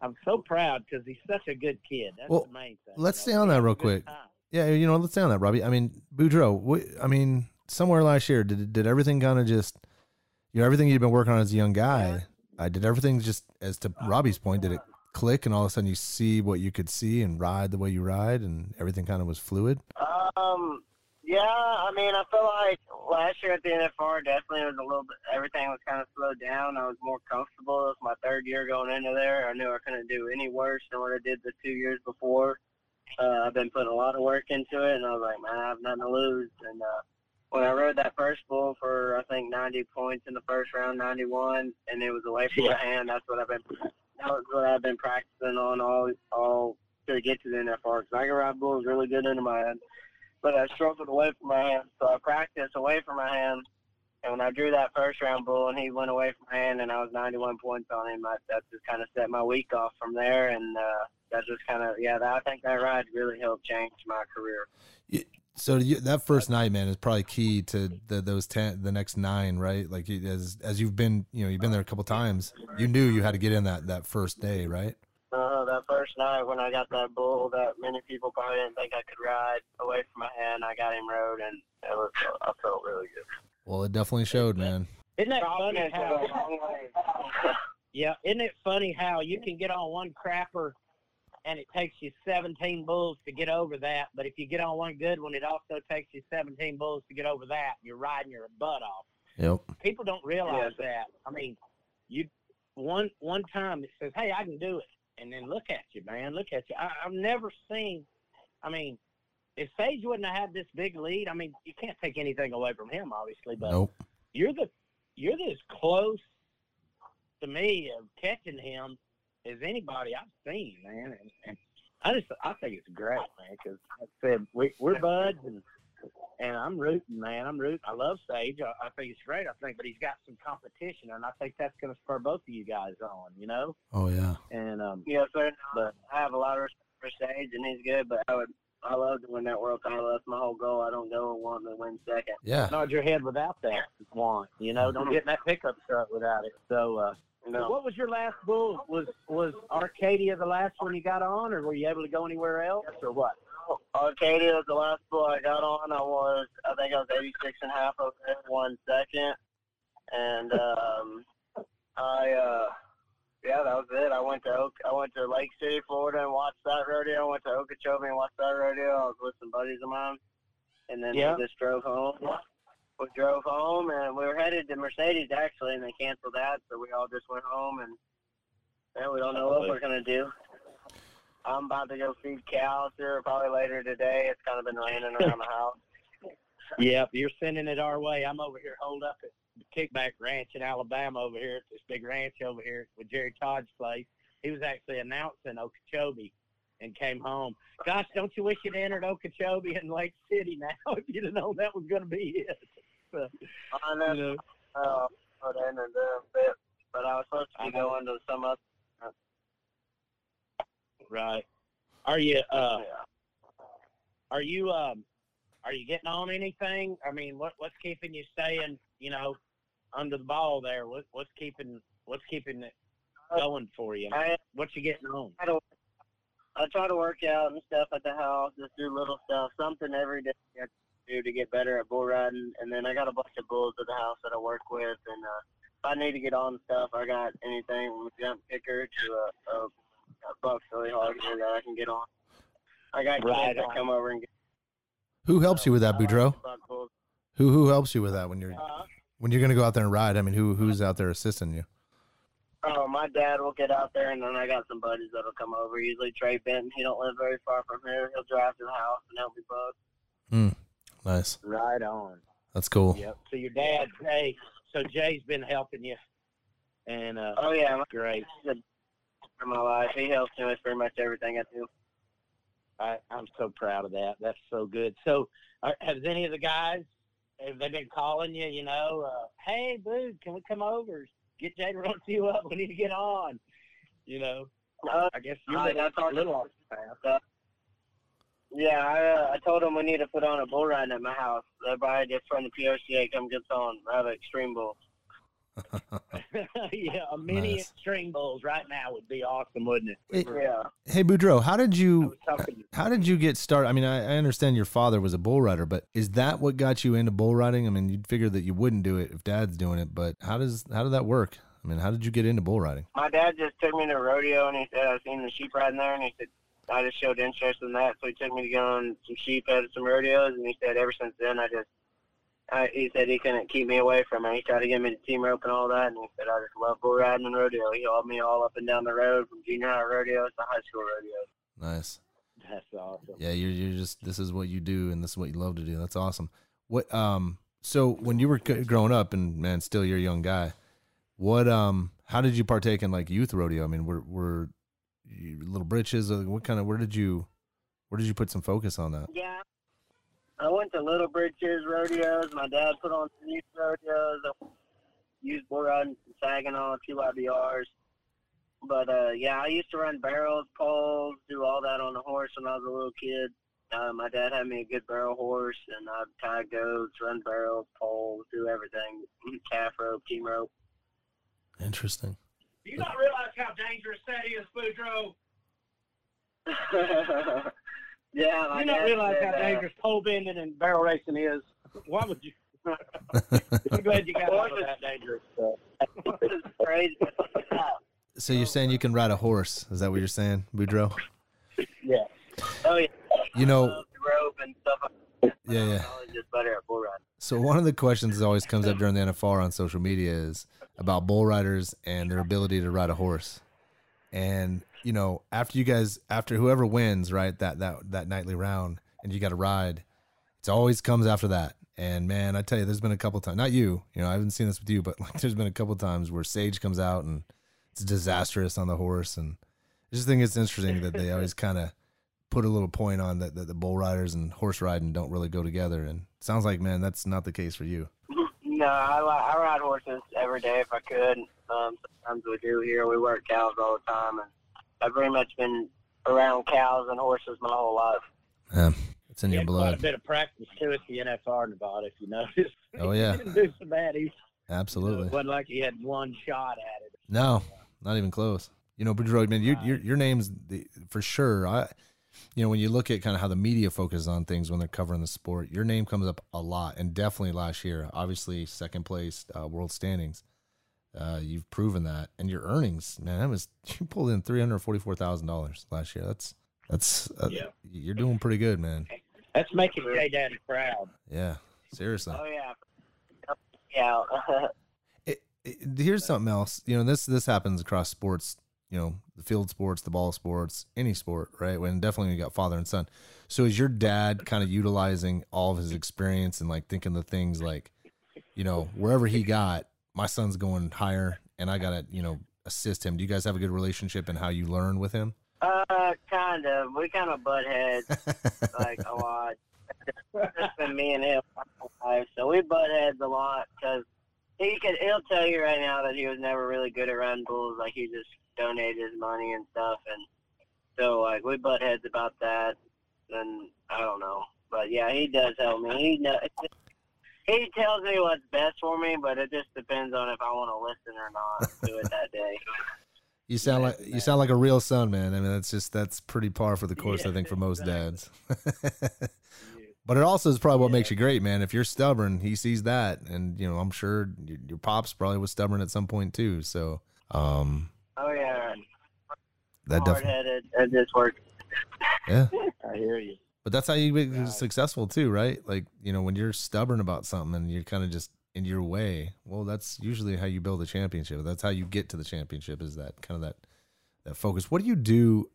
I'm so proud because he's such a good kid. That's Well, the main thing. Let's you stay on that real quick. time. Yeah, you know, let's stay on that, Robbie. I mean, Boudreaux. I mean, somewhere last year, did did everything kind of just, you know, everything you've been working on as a young guy, I did everything just, as to Robbie's point, did it click and all of a sudden you see what you could see and ride the way you ride and everything kind of was fluid? Um, yeah, I mean, I feel like last year at the NFR definitely was a little bit. Everything was kind of slowed down. I was more comfortable. It was my third year going into there. I knew I couldn't do any worse than what I did the two years before. Uh, I've been putting a lot of work into it, and I was like, man, I have nothing to lose. And uh, when I rode that first bull for I think 90 points in the first round, 91, and it was away from my hand. That's what I've been. That was what I've been practicing on all all to get to the NFR. Because I can ride bulls really good into my hand, but I struggled away from my hand. So I practiced away from my hand. And when I drew that first round bull and he went away from hand and I was 91 points on him, I, that just kind of set my week off from there. And uh, that just kind of, yeah, that, I think that ride really helped change my career. So you, that first night, man, is probably key to the, those ten, the next nine, right? Like as as you've been, you know, you've been there a couple times. You knew you had to get in that that first day, right? Uh, that first night when I got that bull that many people probably didn't think I could ride away from my hand, I got him rode and it was, I felt really good. Well, it definitely showed, man. Isn't that funny how? goes a long way. Yeah, isn't it funny how you can get on one crapper and it takes you 17 bulls to get over that, but if you get on one good one, it also takes you 17 bulls to get over that. You're riding your butt off. Yep. People don't realize that. I mean, you one one time it says, "Hey, I can do it," and then look at you, man. Look at you. I, I've never seen. I mean, if Sage wouldn't have had this big lead, I mean, you can't take anything away from him, obviously, but Nope. you're the you're as close to me of catching him as anybody I've seen, man. And, and I just I think it's great, man. Because like I said we we're buds and and I'm rooting, man. I'm rooting. I love Sage. I, I think it's great. I think, but he's got some competition, and I think that's going to spur both of you guys on. You know. Oh yeah. And um, Yes, sir. But I have a lot of respect for Sage, and he's good. But I would, I love to win that world title. That's my whole goal. I don't go and want to win second. Yeah. nod your head without that want. You know, don't get in that pickup truck without it. So, uh, No. what was your last bull? Was was Arcadia the last one you got on, or were you able to go anywhere else, or what? Arcadia was the last bull I got on. I was, I think I was 86 and a half over there, one second. And, um, I, uh, yeah, that was it. I went to Oak, I went to Lake City, Florida, and watched that rodeo. I went to Okeechobee and watched that rodeo. I was with some buddies of mine, and then Yeah. we just drove home. We drove home, and we were headed to Mercedes actually, and they canceled that, so we all just went home, and yeah, we don't know what we're gonna do. I'm about to go feed cows here probably later today. It's kind of been raining around the house. Yep, you're sending it our way. I'm over here holed up at Kickback Ranch in Alabama over here this big ranch over here with Jerry Todd's place. He was actually announcing Okeechobee and came home. Gosh, don't you wish you'd entered Okeechobee and Lake City now if you'd have known that was going to be it? So, I know. you know, Uh, put in and do but I was supposed to be going to some other. right. Are you, uh, are you, um, are you getting on anything? I mean, what, what's keeping you staying, you know, under the ball there? What, what's keeping, what's keeping it going for you? I, What you getting on? I don't. I try to work out and stuff at the house, just do little stuff, something every day I do to get better at bull riding. And then I got a bunch of bulls at the house that I work with, and uh, if I need to get on stuff, I got anything from a jump kicker to a, a, a buck silly hog that I can get on. I got Right kids that come over and get Who helps you with that, Boudreaux? Who who helps you with that when you're Uh, when you're gonna go out there and ride? I mean, who who's out there assisting you? Oh, my dad will get out there, and then I got some buddies that'll come over. Usually Trey Benton. He don't live very far from here. He'll drive to the house and help me buck. Hmm. Nice. Right on. That's cool. Yep. So your dad, Jay, so Jay's been helping you. And uh, Oh yeah, my- great. for my life. He helps me with pretty much everything I do. I, I'm so proud of that. That's so good. So, are, has any of the guys have they been calling you? You know, uh, hey, boo, can we come over? Get Jay to run you up. We need to get on. You know, Uh, I guess you're I- that's all- little off the path. Yeah, I, uh, I told him we need to put on a bull riding at my house. Everybody just from the POCA come gets on, have an extreme bull. yeah, a mini Nice. string bulls right now would be awesome, wouldn't it? Hey, Yeah. Hey Boudreaux, how did you how did you get started? I mean, I, I understand your father was a bull rider, but is that what got you into bull riding? I mean, you'd figure that you wouldn't do it if dad's doing it, but how does how did that work? I mean, how did you get into bull riding? My dad just took me to a rodeo and he said I seen the sheep riding there and he said I just showed interest in that, so he took me to go on some sheep at some rodeos and he said ever since then I just I, he said he couldn't keep me away from it. He tried to get me to team rope and all that, and he said I just love bull riding and rodeo. He hauled me all up and down the road from junior high rodeos to high school rodeos. Nice. That's awesome. Yeah, you're you're just this is what you do and this is what you love to do. That's awesome. What um so when you were growing up and man, still you're a young guy. What um how did you partake in like youth rodeo? I mean, were were you Little Britches? What kind of where did you where did you put some focus on that? Yeah. I went to Little Britches rodeos. My dad put on some youth rodeos. I used bull riding and Saginaw, TYBRs. But uh, yeah, I used to run barrels, poles, do all that on the horse when I was a little kid. Uh, my dad had me a good barrel horse, and I'd tie goats, run barrels, poles, do everything, calf rope, team rope. Interesting. Do you not realize how dangerous that is, Boudreaux? yeah, my You not realize said, how uh, dangerous pole bending and barrel racing is. Why would you? I'm glad you got out of that dangerous stuff. crazy. So you're saying you can ride a horse? Is that what you're saying, Boudreaux? Yeah. Oh yeah. You know, rope and stuff. Yeah, yeah. I was just better at bull riding. So one of the questions that always comes up during the NFR on social media is about bull riders and their ability to ride a horse. And you know, after you guys, after whoever wins, right, that that that nightly round, and you got to ride, it always comes after that. And man, I tell you, there's been a couple times, not you, you know, I haven't seen this with you, but like, there's been a couple times where Sage comes out and it's disastrous on the horse, and I just think it's interesting that they always kind of put a little point on that, that the bull riders and horse riding don't really go together. And sounds like, man, that's not the case for you. No, I, I ride horses every day if I could. Um, sometimes we do here. We work cows all the time, and I've pretty much been around cows and horses my whole life. Yeah, it's in He your had quite blood. a bit of practice too at the NFR in Nevada, if you notice. Oh, yeah. he didn't do so bad. He Absolutely. it wasn't like he had one shot at it. No, not even close. You know, Boudreaux, man, you, your your name's the, for sure. I, you know, when you look at kind of how the media focuses on things when they're covering the sport, your name comes up a lot, and definitely last year, obviously second place uh, world standings. Uh, you've proven that, and your earnings, man, that was you pulled in three hundred forty four thousand dollars last year. That's that's uh, Yeah. you're doing pretty good, man. That's making J Daddy proud. Yeah, seriously. Oh yeah, yeah. it, here's something else. You know, this this happens across sports. You know, the field sports, the ball sports, any sport, right? When definitely you got father and son. So is your dad kind of utilizing all of his experience and like thinking the things like, you know, wherever he got, my son's going higher, and I gotta, you know, assist him. Do you guys have a good relationship and how you learn with him? Uh, kind of. We kind of butt heads like a lot. It's been me and him so we butt heads a lot because he could. He'll tell you right now that he was never really good at running bulls. Like he just donated his money and stuff, and so like we butt heads about that. And I don't know, but yeah, he does help me. He know. He tells me what's best for me, but it just depends on if I want to listen or not to it that day. You sound like you sound like a real son, man. I mean, that's just that's pretty par for the course, I think, for most dads. but it also is probably what makes you great, man. If you're stubborn, he sees that, and you know, I'm sure your, your pops probably was stubborn at some point too. So, um, Oh yeah, that definitely, just works. yeah. I hear you. But that's how you get successful too, right? Like you know, when you're stubborn about something and you're kind of just in your way, well, that's usually how you build a championship. That's how you get to the championship. Is that kind of that that focus? What do you do?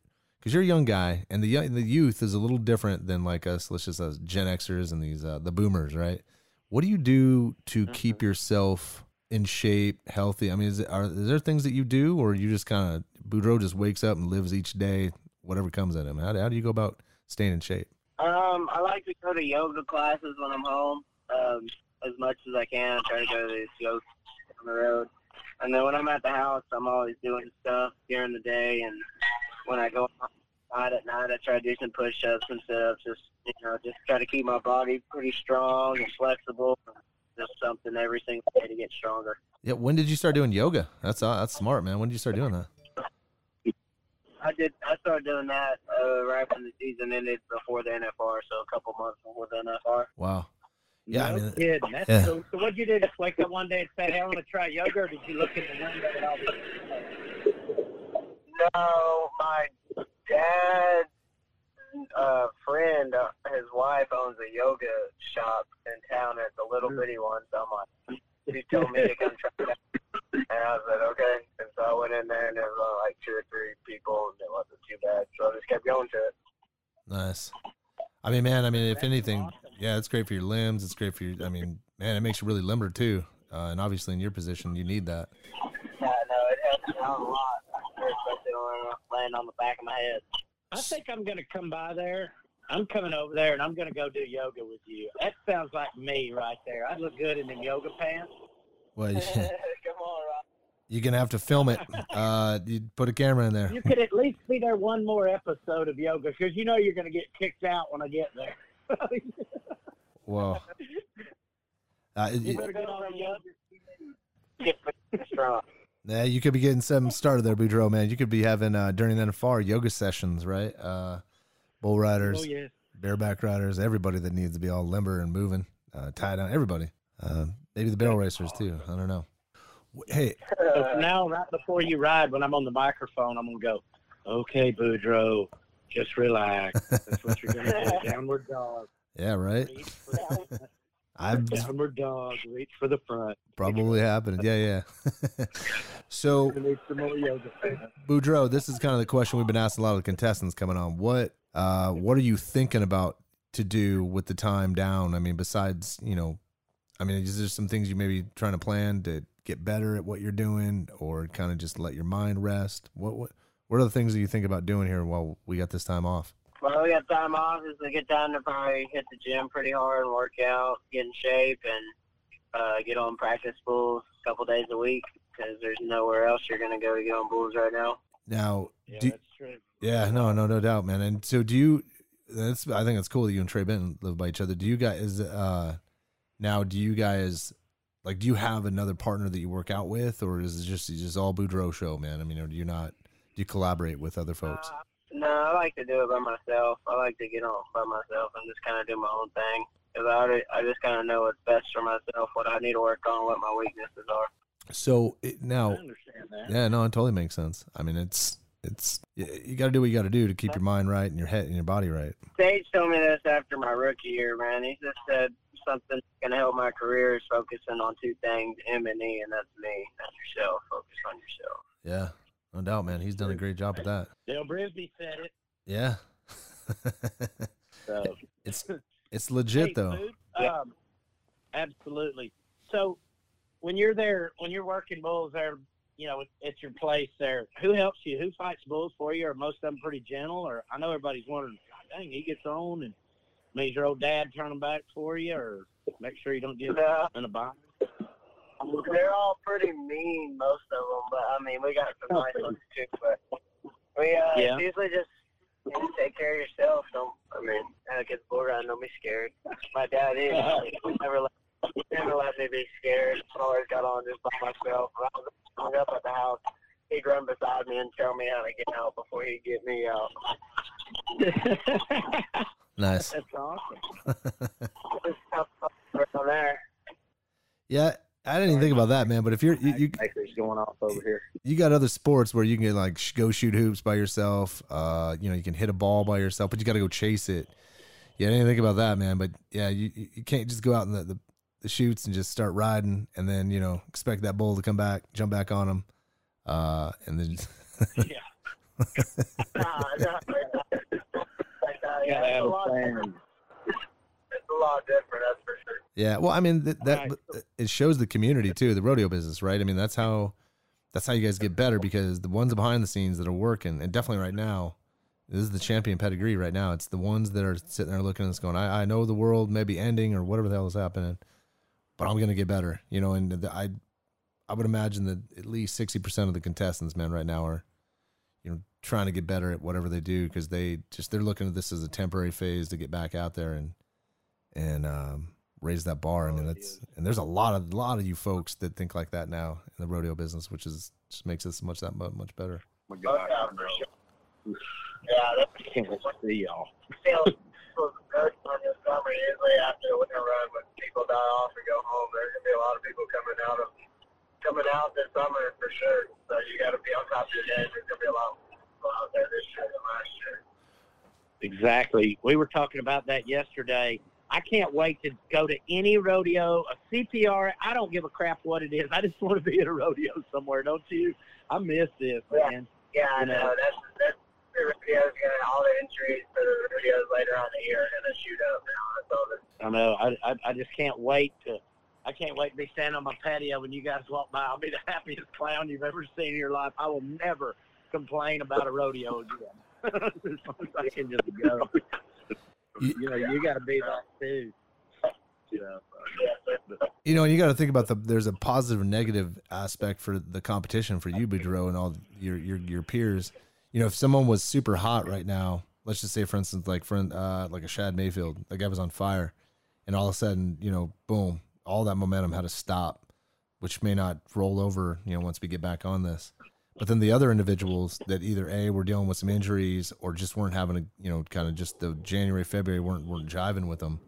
Because you're a young guy, and the young, the youth is a little different than like us. Let's just us Gen Xers and these uh, the boomers, right? What do you do to keep yourself in shape, healthy? I mean, is, it, are is there things that you do, or you just kind of Boudreaux just wakes up and lives each day, whatever comes at him? How, how do you go about staying in shape? Um, I like to go to yoga classes when I'm home. Um, as much as I can, I try to go to these yoga on the road. And then when I'm at the house, I'm always doing stuff during the day. And when I go outside at night, I try to do some push-ups and stuff. Just you know, just try to keep my body pretty strong and flexible. Just something every single day to get stronger. Yeah. When did you start doing yoga? That's uh, that's smart, man. When did you start doing that? I did. I started doing that uh, right when the season ended before the NFR, so a couple months before the NFR. Wow. Yeah, I no mean, kidding. That's yeah. so, so what'd you do? Just wake up one day and say, "Hey, I want to try yoga," or did you look in the window and all No, my dad's uh, friend, uh, his wife owns a yoga shop in town. It's a little bitty one. So I'm like, she told me to come try it out. And I said, okay. And so I went in there, and there was uh, like two or three people, and it wasn't too bad. So I just kept going to it. Nice. I mean, man. I mean, if anything, yeah, it's great for your limbs. It's great for your. I mean, man, it makes you really limber too. Uh, and obviously, in your position, you need that. Yeah, no, it helps me out a lot, especially when I'm laying on the back of my head. I think I'm going to come by there. I'm coming over there, and I'm going to go do yoga with you. That sounds like me right there. I'd look good in them yoga pants. Well, you, Come on, Rob. you're gonna have to film it. Uh, you put a camera in there. You could at least be there one more episode of yoga because you know you're going to get kicked out when I get there. Whoa. Uh, you you, better get on the yoga. Get strong. yeah, you could be getting something started there, Boudreaux, man. You could be having uh, during the far yoga sessions, right? Uh, bull riders, Oh yes. bareback riders, everybody that needs to be all limber and moving, uh, tie down, everybody. Uh, maybe the barrel racers too. I don't know. Hey, So now, right before you ride, when I'm on the microphone, I'm gonna go, "Okay, Boudreaux, just relax. That's what you're gonna do. Downward dog. yeah, right. Reach for the, I've downward dog. Reach for the front. probably happened. Yeah, yeah. so, We need some more yoga fans. Boudreaux, this is kind of the question we've been asking a lot of the contestants coming on. What, uh, what are you thinking about to do with the time down? I mean, besides, you know, I mean, is there some things you maybe trying to plan to get better at what you're doing, or kind of just let your mind rest? What, what, what are the things that you think about doing here while we got this time off? Well, we got time off. It's a good time to probably hit the gym pretty hard and work out, get in shape, and uh, get on practice bulls a couple days a week because there's nowhere else you're going to go to get on bulls right now. Now, Yeah, do, that's true. Yeah, no, no, no doubt, man. And so, do you? That's I think it's cool that you and Trey Benton live by each other. Do you guys? Uh, now, do you guys like? Do you have another partner that you work out with, or is it just just all Boudreaux show, man? I mean, or do you not? Do you collaborate with other folks? No, I like to do it by myself. I like to get on by myself and just kind of do my own thing. Because I, already- I just kind of know what's best for myself, what I need to work on, what my weaknesses are. So it, I now, understand that. yeah, no, it totally makes sense. I mean, it's it's you, got to do what you got to do to keep your mind right and your head and your body right. Sage told me this after my rookie year, man. He just said something that's going to help my career is focusing on two things, M and E, and that's me. That's yourself. Focus on yourself. Yeah, no doubt, man. He's done a great job at that. Dale Brisby said it. Yeah, So it's it's legit Hey, though. Food, um, absolutely. So when you're there, when you're working bulls there, you know, at your place there, who helps you? Who fights bulls for you? Are most of them pretty gentle? Or I know everybody's wondering, "God dang, he gets on and makes your old dad turn them back for you, or make sure you don't get No. in a bind. They're all pretty mean, most of them. But I mean, we got some nice ones too. But we uh, Yeah. usually just you know, take care of yourself. Don't I mean, uh, get bull ride. Don't be scared. My dad is. He never let never let me be scared. I always got on just by myself. When I was hung up at the house. He'd run beside me and tell me how to get out before he'd get me out. Nice. That's awesome. Just have fun around there. Yeah, I didn't even think about that, man. But if you're you, you Makers going off over here. you got other sports where you can get like sh- go shoot hoops by yourself. Uh, you know, you can hit a ball by yourself, but you got to go chase it. Yeah, I didn't think about that, man. But yeah, you you you can't just go out in the, the the chutes and just start riding, and then you know expect that bull to come back, jump back on him, uh, and then Yeah. Nah, nah, like, uh, yeah, it's a a lot different. It's a lot different, that's for sure. Yeah, well, I mean that, that it shows the community too, the rodeo business, right? I mean that's how that's how you guys get better because the ones behind the scenes that are working, and definitely right now, this is the champion pedigree right now. It's the ones that are sitting there looking at us going, I, I know the world may be ending or whatever the hell is happening, but I'm gonna get better, you know. And the, I I would imagine that at least sixty percent of the contestants, man, right now are you know trying to get better at whatever they do because they just they're looking at this as a temporary phase to get back out there and and um, raise that bar. I mean, that's and there's a lot of lot of you folks that think like that now in the rodeo business, which is just makes us much that much, much better. My God, Yeah, that's I can't wait to see y'all. still good on the summer. Usually after the winter run, when people die off and go home, there's gonna be a lot of people coming out of coming out this summer for sure. So you got to be on top of your game. There's gonna be a lot people out there this year than last year. Exactly. We were talking about that yesterday. I can't wait to go to any rodeo, a CPR. I don't give a crap what it is. I just want to be at a rodeo somewhere, don't you? I miss this, man. Yeah, I You know. know. That's that's the rodeo's gonna all the injuries for the rodeos later on in the year are gonna shoot up now. All that I know. I, I I just can't wait to. I can't wait to be standing on my patio when you guys walk by. I'll be the happiest clown you've ever seen in your life. I will never complain about a rodeo again. as long as I can just go. You know, you got to be that too. You know, You know, and you got to think about the there's a positive and negative aspect for the competition for you, Boudreaux, and all your your your peers. You know, if someone was super hot right now, let's just say, for instance, like friend, uh, like a Shad Mayfield, that guy was on fire, and all of a sudden, you know, boom, all that momentum had to stop, which may not roll over, you know, once we get back on this. But then the other individuals that either a were dealing with some injuries or just weren't having a, you know, kind of just the January February weren't weren't jiving with them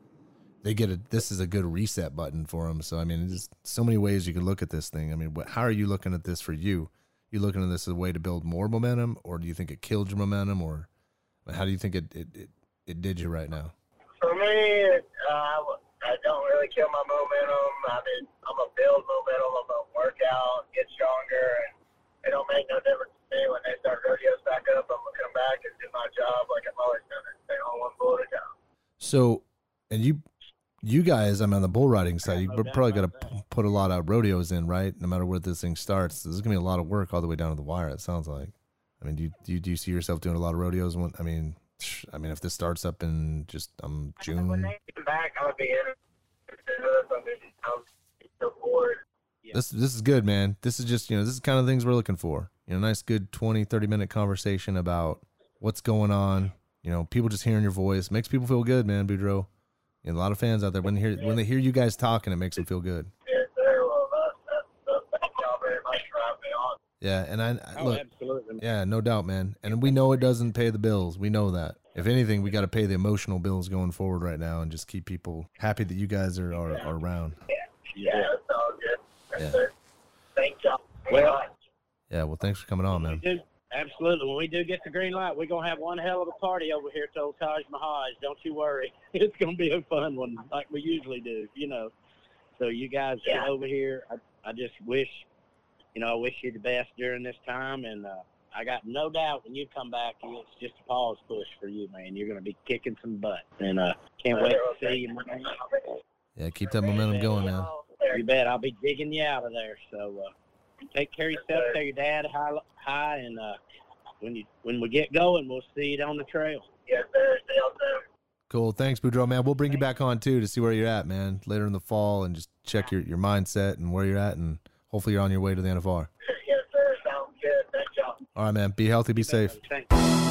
they get a this is a good reset button for them. So I mean, there's so many ways you can look at this thing. I mean, what, how are you looking at this for you? You looking at this as a way to build more momentum, or do you think it killed your momentum, or how do you think it it, it, it did you right now? For me, uh, I don't really kill my momentum. I mean, I'm a build momentum. I'm a workout, get stronger, and it don't make no difference to me when they start rodeos back up. I'm gonna come back and do my job like I've always done it. Stay on one bullet at a time. So, and you you guys, I'm on the bull riding side. You probably got to put a lot of rodeos in, right? No matter where this thing starts, this is gonna be a lot of work all the way down to the wire. It sounds like. I mean, do you, do you, do you see yourself doing a lot of rodeos? When I mean, I mean, if this starts up in just um June, Come back, I'm be this. I'm just I'm so this is good, man. This is just you know this is kind of things we're looking for. You know, nice, good 20, 30 minute conversation about what's going on. You know, people just hearing your voice makes people feel good, man. Boudreaux, you know, a lot of fans out there when they hear when they hear you guys talking, it makes them feel good. Yeah, and I, I Oh, look, absolutely. yeah, no doubt, man. And we know it doesn't pay the bills. We know that. If anything, we got to pay the emotional bills going forward right now, and just keep people happy that you guys are are, are around. Yeah, that's all good. Yeah. sir. Thank y'all. Well. Yeah, well, thanks for coming on, man. Do, absolutely. When we do get the green light, we're gonna have one hell of a party over here at old Taj Mahal. Don't you worry. It's gonna be a fun one, like we usually do. You know. So you guys get Yeah. over here. I, I just wish, you know, I wish you the best during this time, and uh, I got no doubt when you come back, it's just a pause push for you, man. You're gonna be kicking some butt, and uh, can't wait to see you. Man. Yeah, keep that momentum going, man. You bet. I'll be digging you out of there. So uh, take care of yourself. Tell your dad hi, hi, and uh, when you when we get going, we'll see you on the trail. Yes, sir. See y'all soon. Cool. Thanks, Boudreaux, man. We'll bring you back on too to see where you're at, man, later in the fall, and just check your your mindset and where you're at, and hopefully you're on your way to the NFR. Yes, sir. Sounds good. Thank y'all. All right, man. Be healthy. Be safe. Thanks.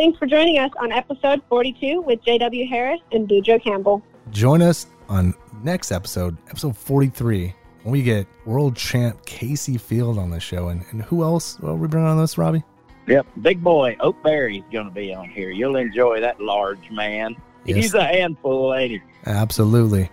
Thanks for joining us on episode 42 with J.W. Harris and Boudreaux Campbell. Join us on next episode, episode 43, when we get world champ Kaycee Feild on the show. And, and who else will we bring on this, Robbie? Yep, big boy Oakberry's going to be on here. You'll enjoy that large man. Yes. He's a handful, ain't he? Absolutely.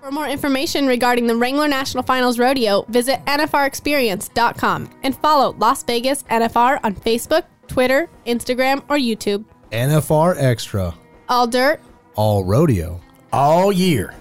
For more information regarding the Wrangler National Finals Rodeo, visit NFRExperience.com and follow Las Vegas NFR on Facebook, Twitter, Instagram, or YouTube. NFR Extra, All dirt, all rodeo, all year.